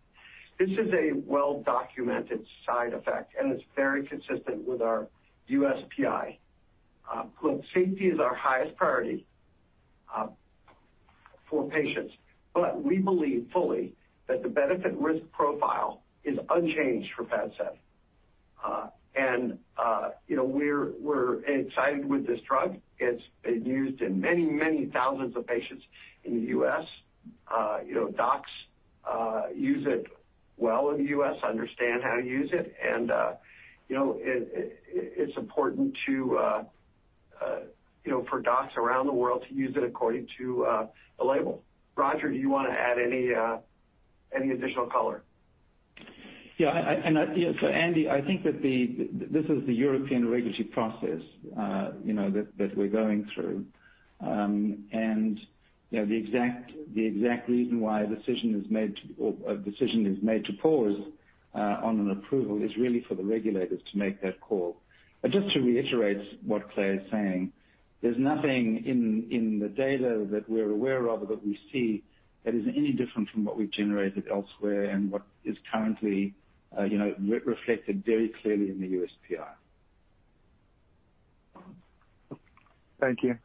[SPEAKER 9] This is a well-documented side effect, and it's very consistent with our USPI. Uh, look, safety is our highest priority. Uh, for patients, but we believe fully that the benefit risk profile is unchanged for PADCEV. Uh, uh, you know, we're excited with this drug. It's been used in many, many thousands of patients in the U.S. Uh, you know, docs use it well in the U.S., understand how to use it, and you know, it's important to for docs around the world to use it according to the uh, label. Roger, do you want to add uh, any additional color?
[SPEAKER 6] Yeah. Andy, I think that this is the European regulatory process uh, that we're going through. Um, the exact reason why a decision is made to pause on an approval is really for the regulators to make that call. Just to reiterate what Clay is saying, there's nothing in the data that we're aware of or that we see that is any different from what we've generated elsewhere and what is currently uh, reflected very clearly in the USPI.
[SPEAKER 15] Thank you.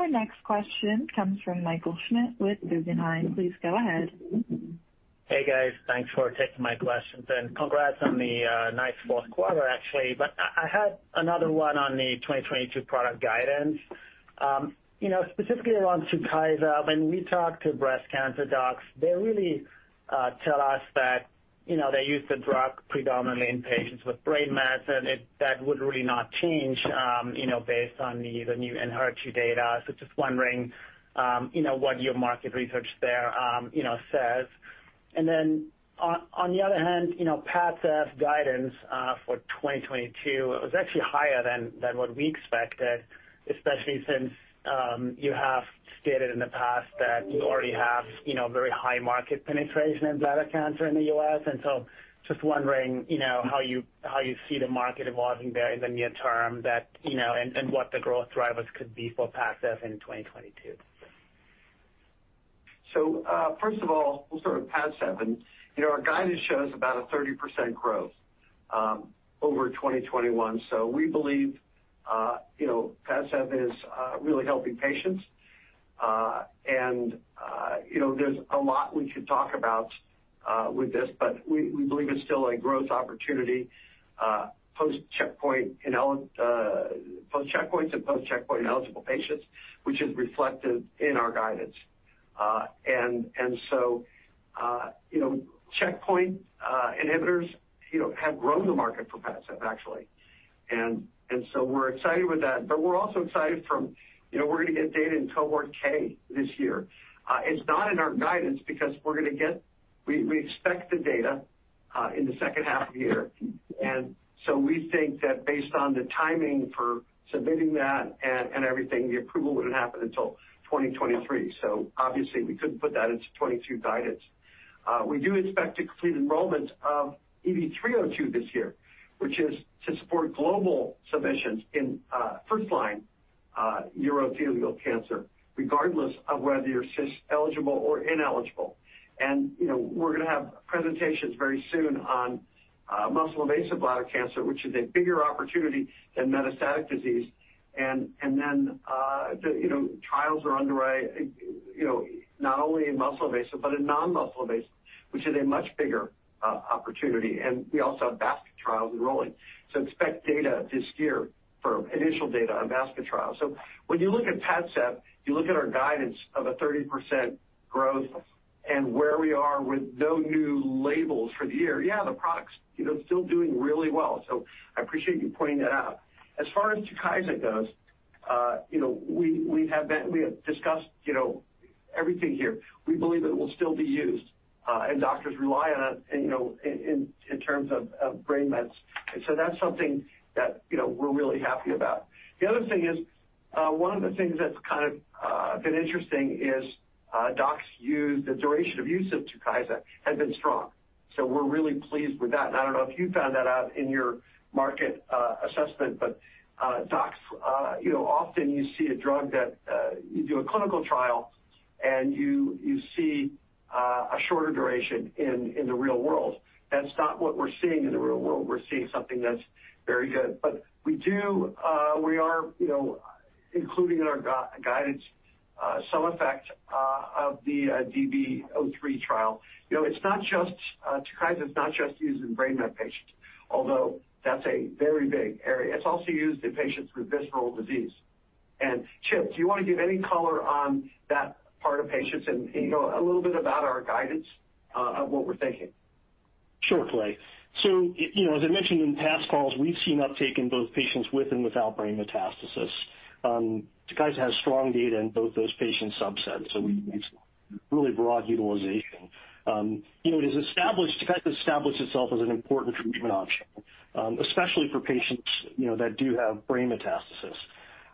[SPEAKER 7] Our next question comes from Michael Schmidt with Guggenheim. Please go ahead.
[SPEAKER 16] Hey, guys. Thanks for taking my questions, and congrats on the uh, nice fourth quarter, actually. I had another one on the 2022 product guidance. Um, you know, specifically around TUKYSA, when we talk to breast cancer docs, they really uh, tell us that, you know, they use the drug predominantly in patients with brain mets, and that would really not change, um, you know, based on the new ENHERTU data. Just wondering, um, you know, what your market research there, you know, says then On the other hand, you know, PADCEV guidance uh, for 2022 was actually higher than what we expected, especially since um, you have stated in the past that you already have you know very high market penetration in bladder cancer in the U.S. Just wondering you know, how you see the market evolving there in the near term that you know, and what the growth drivers could be for PADCEV in 2022.
[SPEAKER 9] So uh, First of all, we'll start with PADCEV. Our guidance shows about a 30% growth um, over 2021. So We believe uh, PADCEV is uh, really helping patients. and There's a lot we could talk about with this, but we believe it's still a growth opportunity post-checkpoint and post-checkpoint eligible patients, which is reflected in our guidance. Uh, and so, uh, you know, Checkpoint uh, inhibitors you know, have grown the market for PADCEV, actually. and so We're excited with that, but we're also excited from you know, we're going to get data in Cohort K this year. It's not in our guidance because we are going to get, we expect the data in the second half of the year. We think that based on the timing for submitting that and everything, the approval wouldn't happen until 2023. Obviously we couldn't put that into 2022 guidance. Uh, we do expect to complete enrollment of EV-302 this year, which is to support global submissions in uh, first-line uh, urothelial cancer, regardless of whether you're CIS eligible or ineligible. You know, we're gonna have presentations very soon on muscle-invasive bladder cancer, which is a bigger opportunity than metastatic disease, and then uh, Trials are underway, not only in muscle invasive, but in non-muscle invasive, which is a much bigger uh, opportunity. And We also have basket trials enrolling. so Expect data this year for initial data on basket trials. So When you look at PADCEV, you look at our guidance of a 30% growth and where we are with no new labels for the year. Yeah, the product's still doing really well. So I appreciate you pointing that out. As far as TUKYSA goes, uh, we have discussed everything here. We believe it will still be used, uh, and doctors rely on it in terms of brain mets. That's something that we're really happy about. The other thing is, uh, one of the things that's kind of been interesting is docs use the duration of use of TUKYSA has been strong. We're really pleased with that. I don't know if you found that out in your market uh, assessment. Uh, docs, uh, often you see a drug that you do a clinical trial and you see a shorter duration in the real world. That's not what we're seeing in the real world. We're seeing something that's very good. We are including in our guidance some effect of the DB03 trial. It's not just TUKYSA, it's not just used in brain met patients, although that's a very big area. It's also used in patients with visceral disease. Chip, do you want to give any color on that part of patients and a little bit about our guidance uh, of what we're thinking?
[SPEAKER 14] Sure, Clay. As I mentioned in past calls, we've seen uptake in both patients with and without brain metastasis. Um, TUKYSA has strong data in both those patient subsets, so we've seen really broad utilization. Um, TUKYSA established itself as an important treatment option um, especially for patients that do have brain metastasis.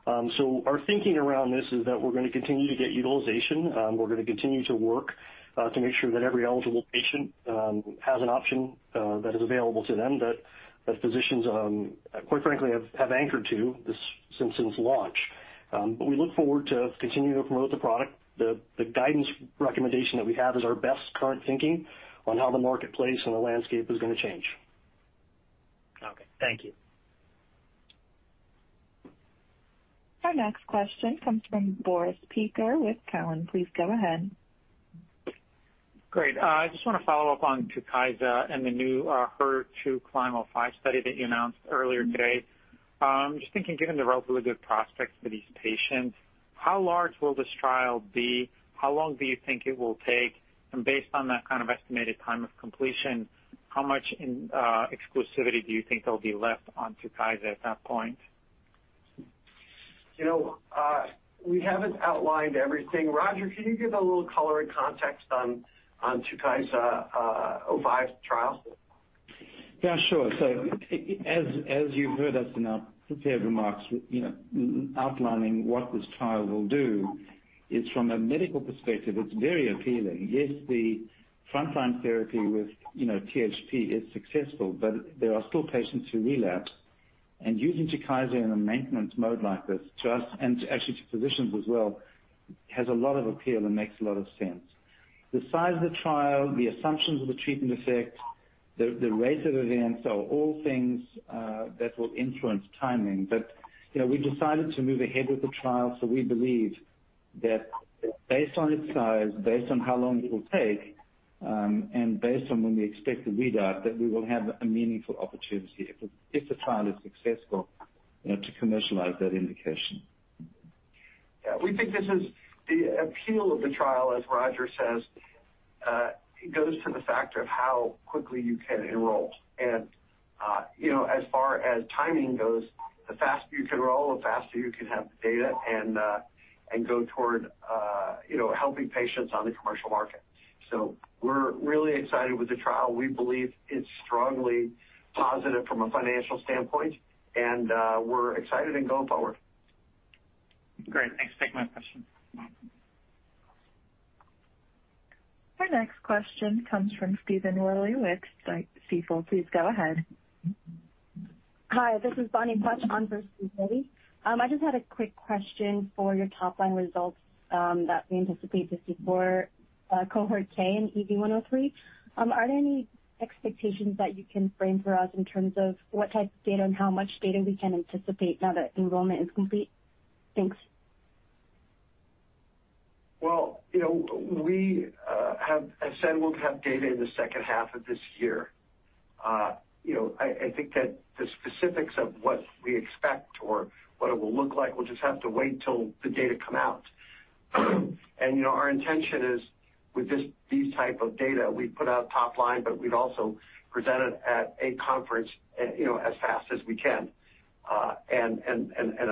[SPEAKER 14] Um, our thinking around this is that we're going to continue to get utilization. Um, we're going to continue to work uh, to make sure that every eligible patient has an option uh, that is available to them that physicians, quite frankly, have anchored to since launch. We look forward to continuing to promote the product. The guidance recommendation that we have is our best current thinking on how the marketplace and the landscape is going to change.
[SPEAKER 13] Thank you.
[SPEAKER 7] Our next question comes from Boris Peaker with Cowen. Please go ahead.
[SPEAKER 17] Great. I just want to follow up on TUKYSA and the new HER2CLIMB-05 uh, study that you announced earlier today. Um, just thinking, given the relatively good prospects for these patients, how large will this trial be? How long do you think it will take? Based on that kind of estimated time of completion, how much uh, exclusivity do you think there'll be left on TUKYSA at that point?
[SPEAKER 9] You know, uh, We haven't outlined everything. Roger, can you give a little color and context on TUKYSA-05 uh, trial?
[SPEAKER 6] Yeah, sure. As you heard us in our prepared remarks you know, outlining what this trial will do is from a medical perspective, it's very appealing. Yes, the frontline therapy with THP is successful, but there are still patients who relapse. Using TUKYSA in a maintenance mode like this, to us and actually to physicians as well, has a lot of appeal and makes a lot of sense. The size of the trial, the assumptions of the treatment effect, the rate of events are all things uh, that will influence timing. We've decided to move ahead with the trial, so we believe that based on its size, based on how long it will take, um, and Based on when we expect the readout, that we will have a meaningful opportunity, if the trial is successful, to commercialize that indication.
[SPEAKER 9] Yeah. We think this is the appeal of the trial, as Roger says, uh, goes to the factor of how quickly you can enroll. Uh, you know, As far as timing goes, the faster you can enroll, the faster you can have the data and uh, go toward you know helping patients on the commercial market. So We're really excited with the trial. We believe it's strongly positive from a financial standpoint, and uh, we're excited and going forward.
[SPEAKER 17] Great. Thanks for taking my question.
[SPEAKER 7] Our next question comes from Stephen Willey with Stifel. Please go ahead.
[SPEAKER 18] Hi, this is Bonnie Butch on for Steve Willey. Um, I just had a quick question for your top-line results um, that we anticipate to see for uh, cohort K in EV-103. Um, are there any expectations that you can frame for us in terms of what type of data and how much data we can anticipate now that enrollment is complete? Thanks.
[SPEAKER 9] Well, you know, we uh, have said we'll have data in the second half of this year. Uh, you know, I think that the specifics of what we expect or what it will look like, we'll just have to wait till the data come out. <clears throat> you know, Our intention is with these type of data. We put out top line, but we'd also present it at a conference eh, as fast as we can. Uh,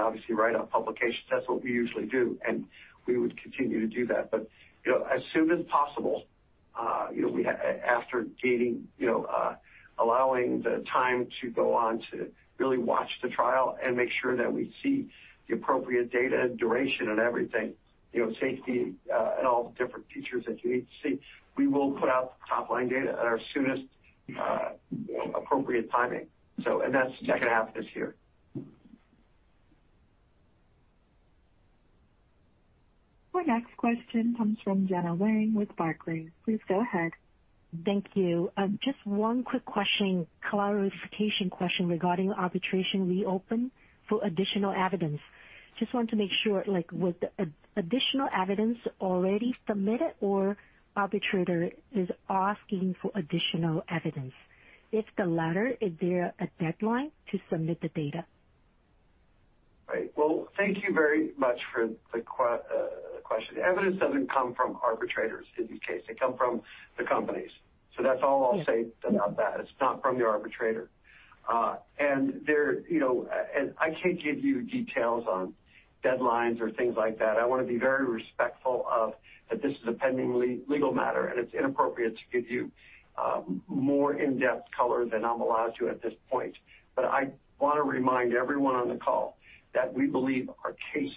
[SPEAKER 9] obviously write up publications. That's what we usually do, and we would continue to do that. As soon as possible, uh, after gating, uh, allowing the time to go on to really watch the trial and make sure that we see the appropriate data and duration and everything, you know, safety, uh, and all the different features that you need to see, we will put out top-line data at our soonest, you uh, appropriate timing. That's second half of this year.
[SPEAKER 7] Our next question comes from Gena Wang with Barclays. Please go ahead.
[SPEAKER 19] Thank you. Um, just one quick question, clarification question regarding arbitration reopen for additional evidence. Just want to make sure, like, was the additional evidence already submitted or arbitrator is asking for additional evidence? If the latter, is there a deadline to submit the data?
[SPEAKER 9] Right. Well, thank you very much for the uh, question. Evidence doesn't come from arbitrators in these cases. They come from the companies. So That's all I'll say about that. It's not from the arbitrator. and uh, and there, you know, I can't give you details on deadlines or things like that. I want to be very respectful of that this is a pending legal matter, and it's inappropriate to give you um, more in-depth color than I'm allowed to at this point. I want to remind everyone on the call that we believe our case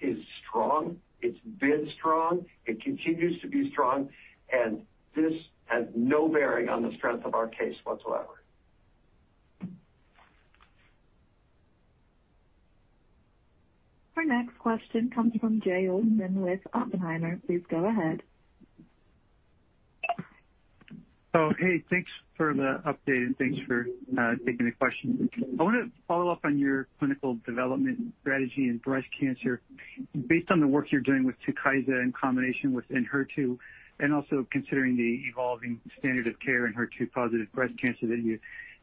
[SPEAKER 9] is strong. It's been strong. It continues to be strong, and this has no bearing on the strength of our case whatsoever.
[SPEAKER 7] Our next question comes from Jay Olson with Oppenheimer. Please go ahead. Oh, hey,
[SPEAKER 20] thanks for the update, and thanks for uh, taking the question. I want to follow up on your clinical development strategy in breast cancer. Based on the work you're doing with TUKYSA in combination with ENHERTU, and also considering the evolving standard of care in HER2-positive breast cancer that you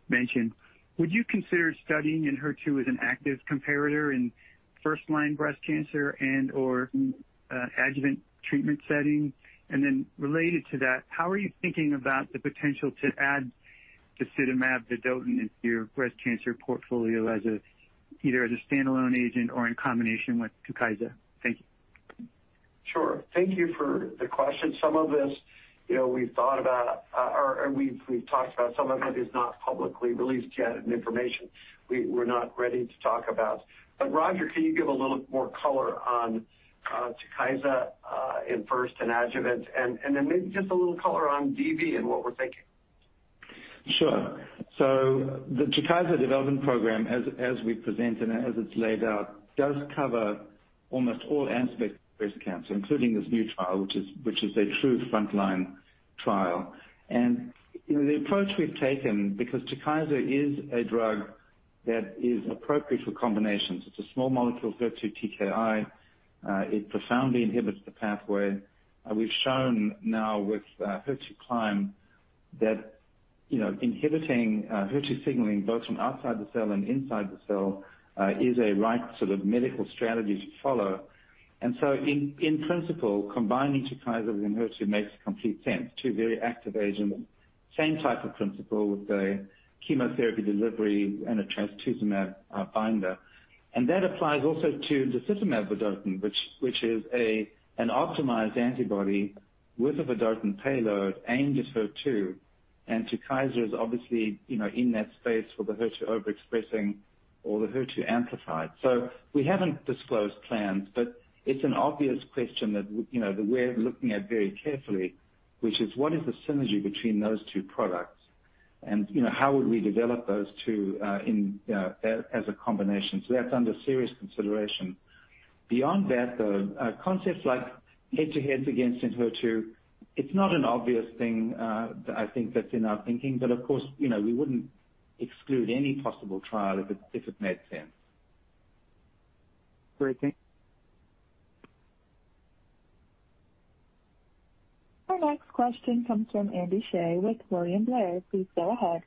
[SPEAKER 20] mentioned, would you consider studying ENHERTU as an active comparator in first-line breast cancer and/or uh, adjuvant treatment setting? Related to that, how are you thinking about the potential to add disitamab vedotin into your breast cancer portfolio either as a standalone agent or in combination with TUKYSA? Thank you.
[SPEAKER 9] Sure. Thank you for the question. Some of this we've thought about, uh, or we've talked about. Some of it is not publicly released yet in information we're not ready to talk about. Roger, can you give a little more color on uh, TUKYSA uh, in first and adjuvant, and then maybe just a little color on DV and what we're thinking?
[SPEAKER 6] Sure. The TUKYSA development program, as we present and as it's laid out, does cover almost all aspects of breast cancer, including this new trial, which is a true frontline trial. The approach we've taken, because TUKYSA is a drug that is appropriate for combinations. It's a small molecule HER2 TKI. It profoundly inhibits the pathway. Uh, we've shown now with HER2CLIMB uh, that inhibiting HER2 uh, signaling both from outside the cell and inside the cell is a right sort of medical strategy to follow. In principle, combining TUKYSA with ENHERTU makes complete sense. Two very active agents, same type of principle with a chemotherapy delivery and a trastuzumab uh, binder. That applies also to disitamab vedotin, which is an optimized antibody with a vedotin payload aimed at HER2. TUKYSA is obviously in that space for the HER2 overexpressing or the HER2 amplified. We haven't disclosed plans, but it's an obvious question that we're looking at very carefully, which is what is the synergy between those two products? and how would we develop those two uh, uh, as a combination. That's under serious consideration. Beyond that, though, uh, concepts like head-to-heads against ENHERTU, it's not an obvious thing, I think, that's in our thinking. But Of course, we wouldn't exclude any possible trial if it made sense.
[SPEAKER 20] Great. Thank you.
[SPEAKER 7] question comes from Andy Hsieh with William Blair. Please go ahead.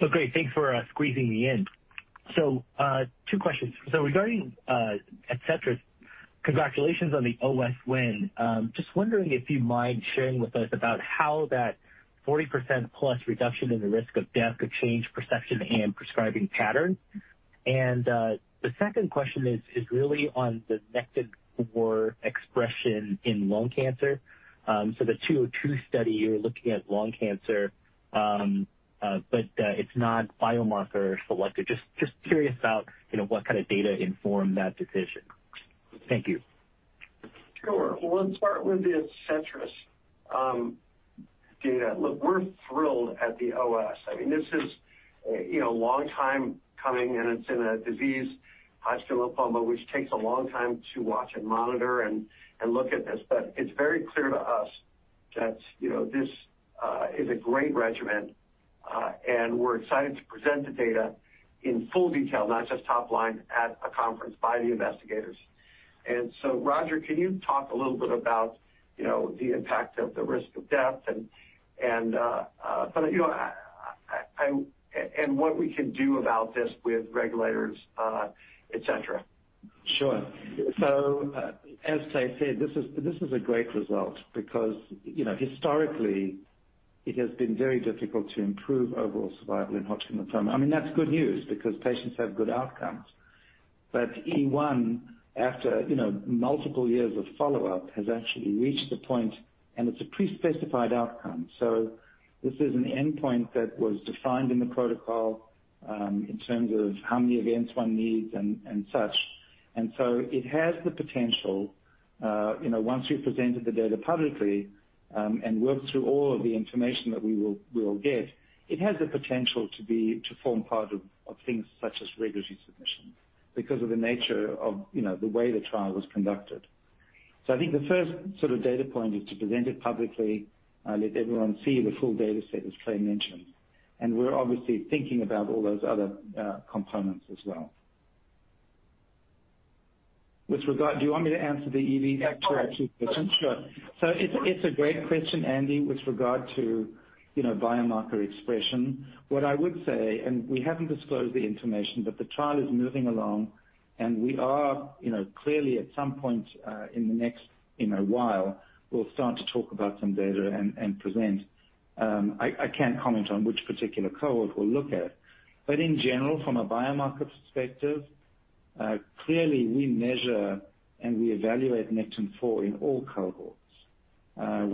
[SPEAKER 7] Oh,
[SPEAKER 21] great. Thanks for uh, squeezing me in. Uh, two questions. Regarding ADCETRIS, uh, congratulations on the OS win. Um, just wondering if you mind sharing with us about how that 40% plus reduction in the risk of death could change perception and prescribing patterns. The second question is really on the Nectin-4 expression in lung cancer. Um, the 202 study, you're looking at lung cancer, um, uh, but uh, it's not biomarker selected. Just curious about what kind of data informed that decision. Thank you.
[SPEAKER 9] Sure. Well, let's start with the ADCETRIS um, data. Look, we're thrilled at the OS. This is a uh, long time coming, and it's in a disease, Hodgkin lymphoma, which takes a long time to watch and monitor, and and look at this. but It's very clear to us that this uh, is a great regimen, uh, and we're excited to present the data in full detail, not just top line, at a conference by the investigators. And so, Roger, can you talk a little bit about the impact of the risk of death and what we can do about this with regulators, uh, et cetera?
[SPEAKER 6] Sure. So, uh, As Clay said, this is a great result because historically it has been very difficult to improve overall survival in Hodgkin lymphoma. That's good news because patients have good outcomes. But E1, after multiple years of follow-up, has actually reached the point, and it's a pre-specified outcome. So, This is an endpoint that was defined in the protocol, um, in terms of how many events one needs and such. It has the potential, uh, once we've presented the data publicly, um, and worked through all of the information that we will get, it has the potential to form part of things such as regulatory submission because of the nature of the way the trial was conducted. I think the first sort of data point is to present it publicly, uh, let everyone see the full data set as Clay mentioned. We're obviously thinking about all those other uh, components as well with regard. Do you want me to answer the EV
[SPEAKER 9] Factor II question?
[SPEAKER 6] Sure. It's a great question, Andy, with regard to, you know, biomarker expression. What I would say, and we haven't disclosed the information, but the trial is moving along, and we are, you know, clearly at some point, uh, in the next, you know, while, we'll start to talk about some data and present. Um, I can't comment on which particular cohort we'll look at. In general, from a biomarker perspective, Clearly, we measure and we evaluate Nectin-4 in all cohorts.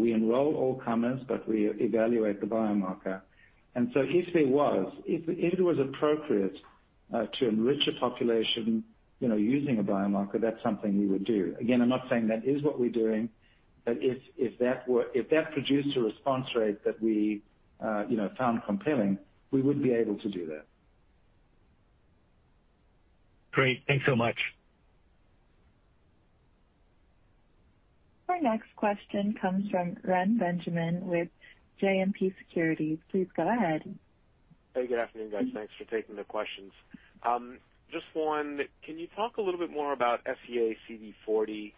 [SPEAKER 6] We enroll all comers, but we evaluate the biomarker. If it was appropriate uh, to enrich a population using a biomarker, that's something we would do. Again, I'm not saying that is what we're doing, but if that produced a response rate that we uh, found compelling, we would be able to do that.
[SPEAKER 13] Great. Thanks so much.
[SPEAKER 7] Our next question comes from Reni Benjamin with JMP Securities. Please go ahead.
[SPEAKER 22] Hey, good afternoon, guys. Thanks for taking the questions. Um, just one, can you talk a little bit more about SEA CD40?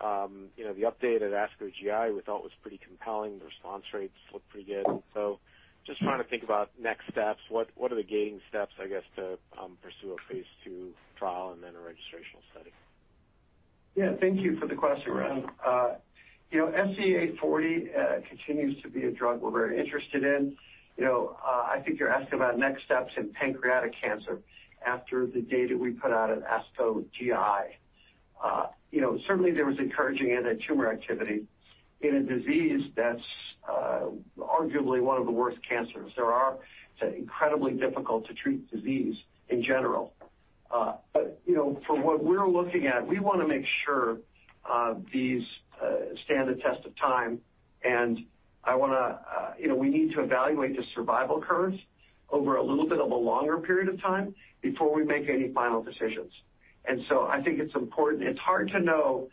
[SPEAKER 22] Um, the update at ASCO GI we thought was pretty compelling. The response rates look pretty good. Just trying to think about next steps. What are the gating steps, I guess, to um, pursue a phase II trial and then a registrational study?
[SPEAKER 9] Yeah. Thank you for the question, Ren. Uh, know, cd 40 uh, continues to be a drug we're very interested in. Uh, I think you're asking about next steps in pancreatic cancer after the data we put out at ASCO GI. Certainly, there was encouraging anti-tumor activity in a disease that's uh, arguably one of the worst cancers. It's an incredibly difficult to treat disease in general. Uh, for what we're looking at, we want to make sure uh, these stand the test of time, and we need to evaluate the survival curves over a little bit of a longer period of time before we make any final decisions. I think it's important. It's hard to know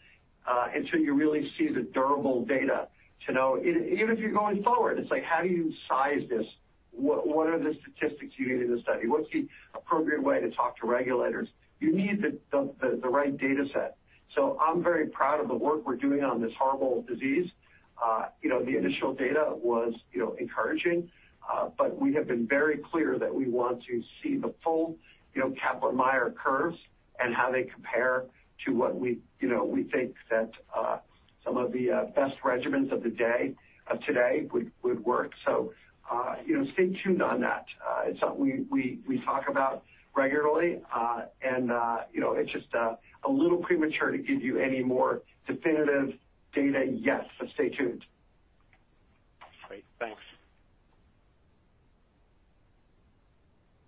[SPEAKER 9] uh, until you really see the durable data to know. Even if you're going forward, it's like, how do you size this? What are the statistics you need in the study? What's the appropriate way to talk to regulators? You need the right data set. I'm very proud of the work we're doing on this horrible disease. Uh, the initial data was encouraging, uh, but we have been very clear that we want to see the full Kaplan-Meier curves and how they compare to what we you know, we think that uh, some of the uh, best regimens of the day of today would work. Uh, you know, Stay tuned on that. It's something we talk about regularly. you know, It's just a little premature to give you any more definitive data yet, but stay tuned.
[SPEAKER 13] Great. Thanks.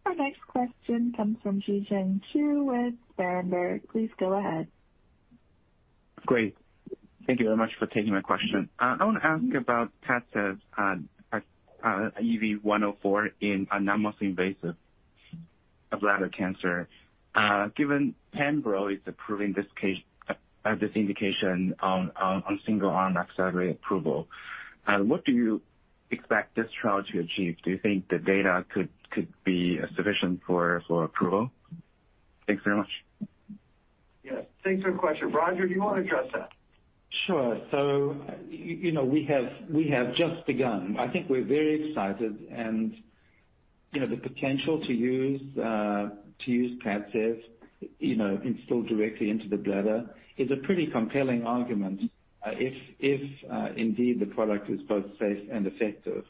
[SPEAKER 7] Our next question comes from Zhiqiang Shu with Berenberg. Please go ahead.
[SPEAKER 23] Great. Thank you very much for taking my question. Uh, I want to ask mm-hmm. about PADCEV's uh, uh, EV-104 in non-muscle-invasive bladder cancer. Given pembro is approving this indication on single-arm accelerated approval, what do you expect this trial to achieve? Do you think the data could be sufficient for approval? Thanks very much.
[SPEAKER 9] Yes. Thanks for the question. Roger, do you want to address that? Sure. So
[SPEAKER 6] we have just begun. I think we're very excited, and you know the potential to use PADCEV uh, instilled directly into the bladder is a pretty compelling argument. Uh, if uh, indeed the product is both safe and effective.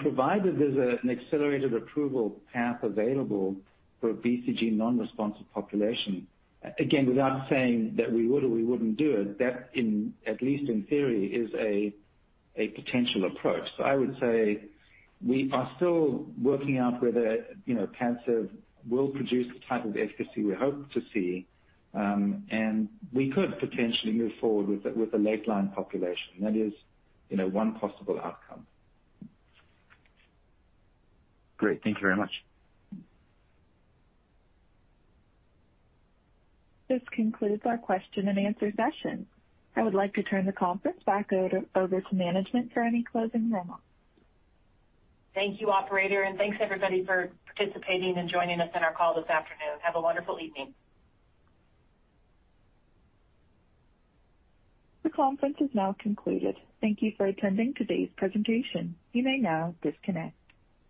[SPEAKER 6] Provided there's an accelerated approval path available for a BCG non-responsive population, again, without saying that we would or we wouldn't do it, that at least in theory, is a potential approach. I would say we are still working out whether you know PADCEV will produce the type of efficacy we hope to see um, we could potentially move forward with a late line population. That is you know, one possible outcome.
[SPEAKER 13] Great. Thank you very much.
[SPEAKER 7] This concludes our question and answer session. I would like to turn the conference back over to management for any closing remarks.
[SPEAKER 24] Thank you, operator, and thanks everybody for participating and joining us on our call this afternoon. Have a wonderful evening.
[SPEAKER 7] The conference is now concluded. Thank you for attending today's presentation. You may now disconnect.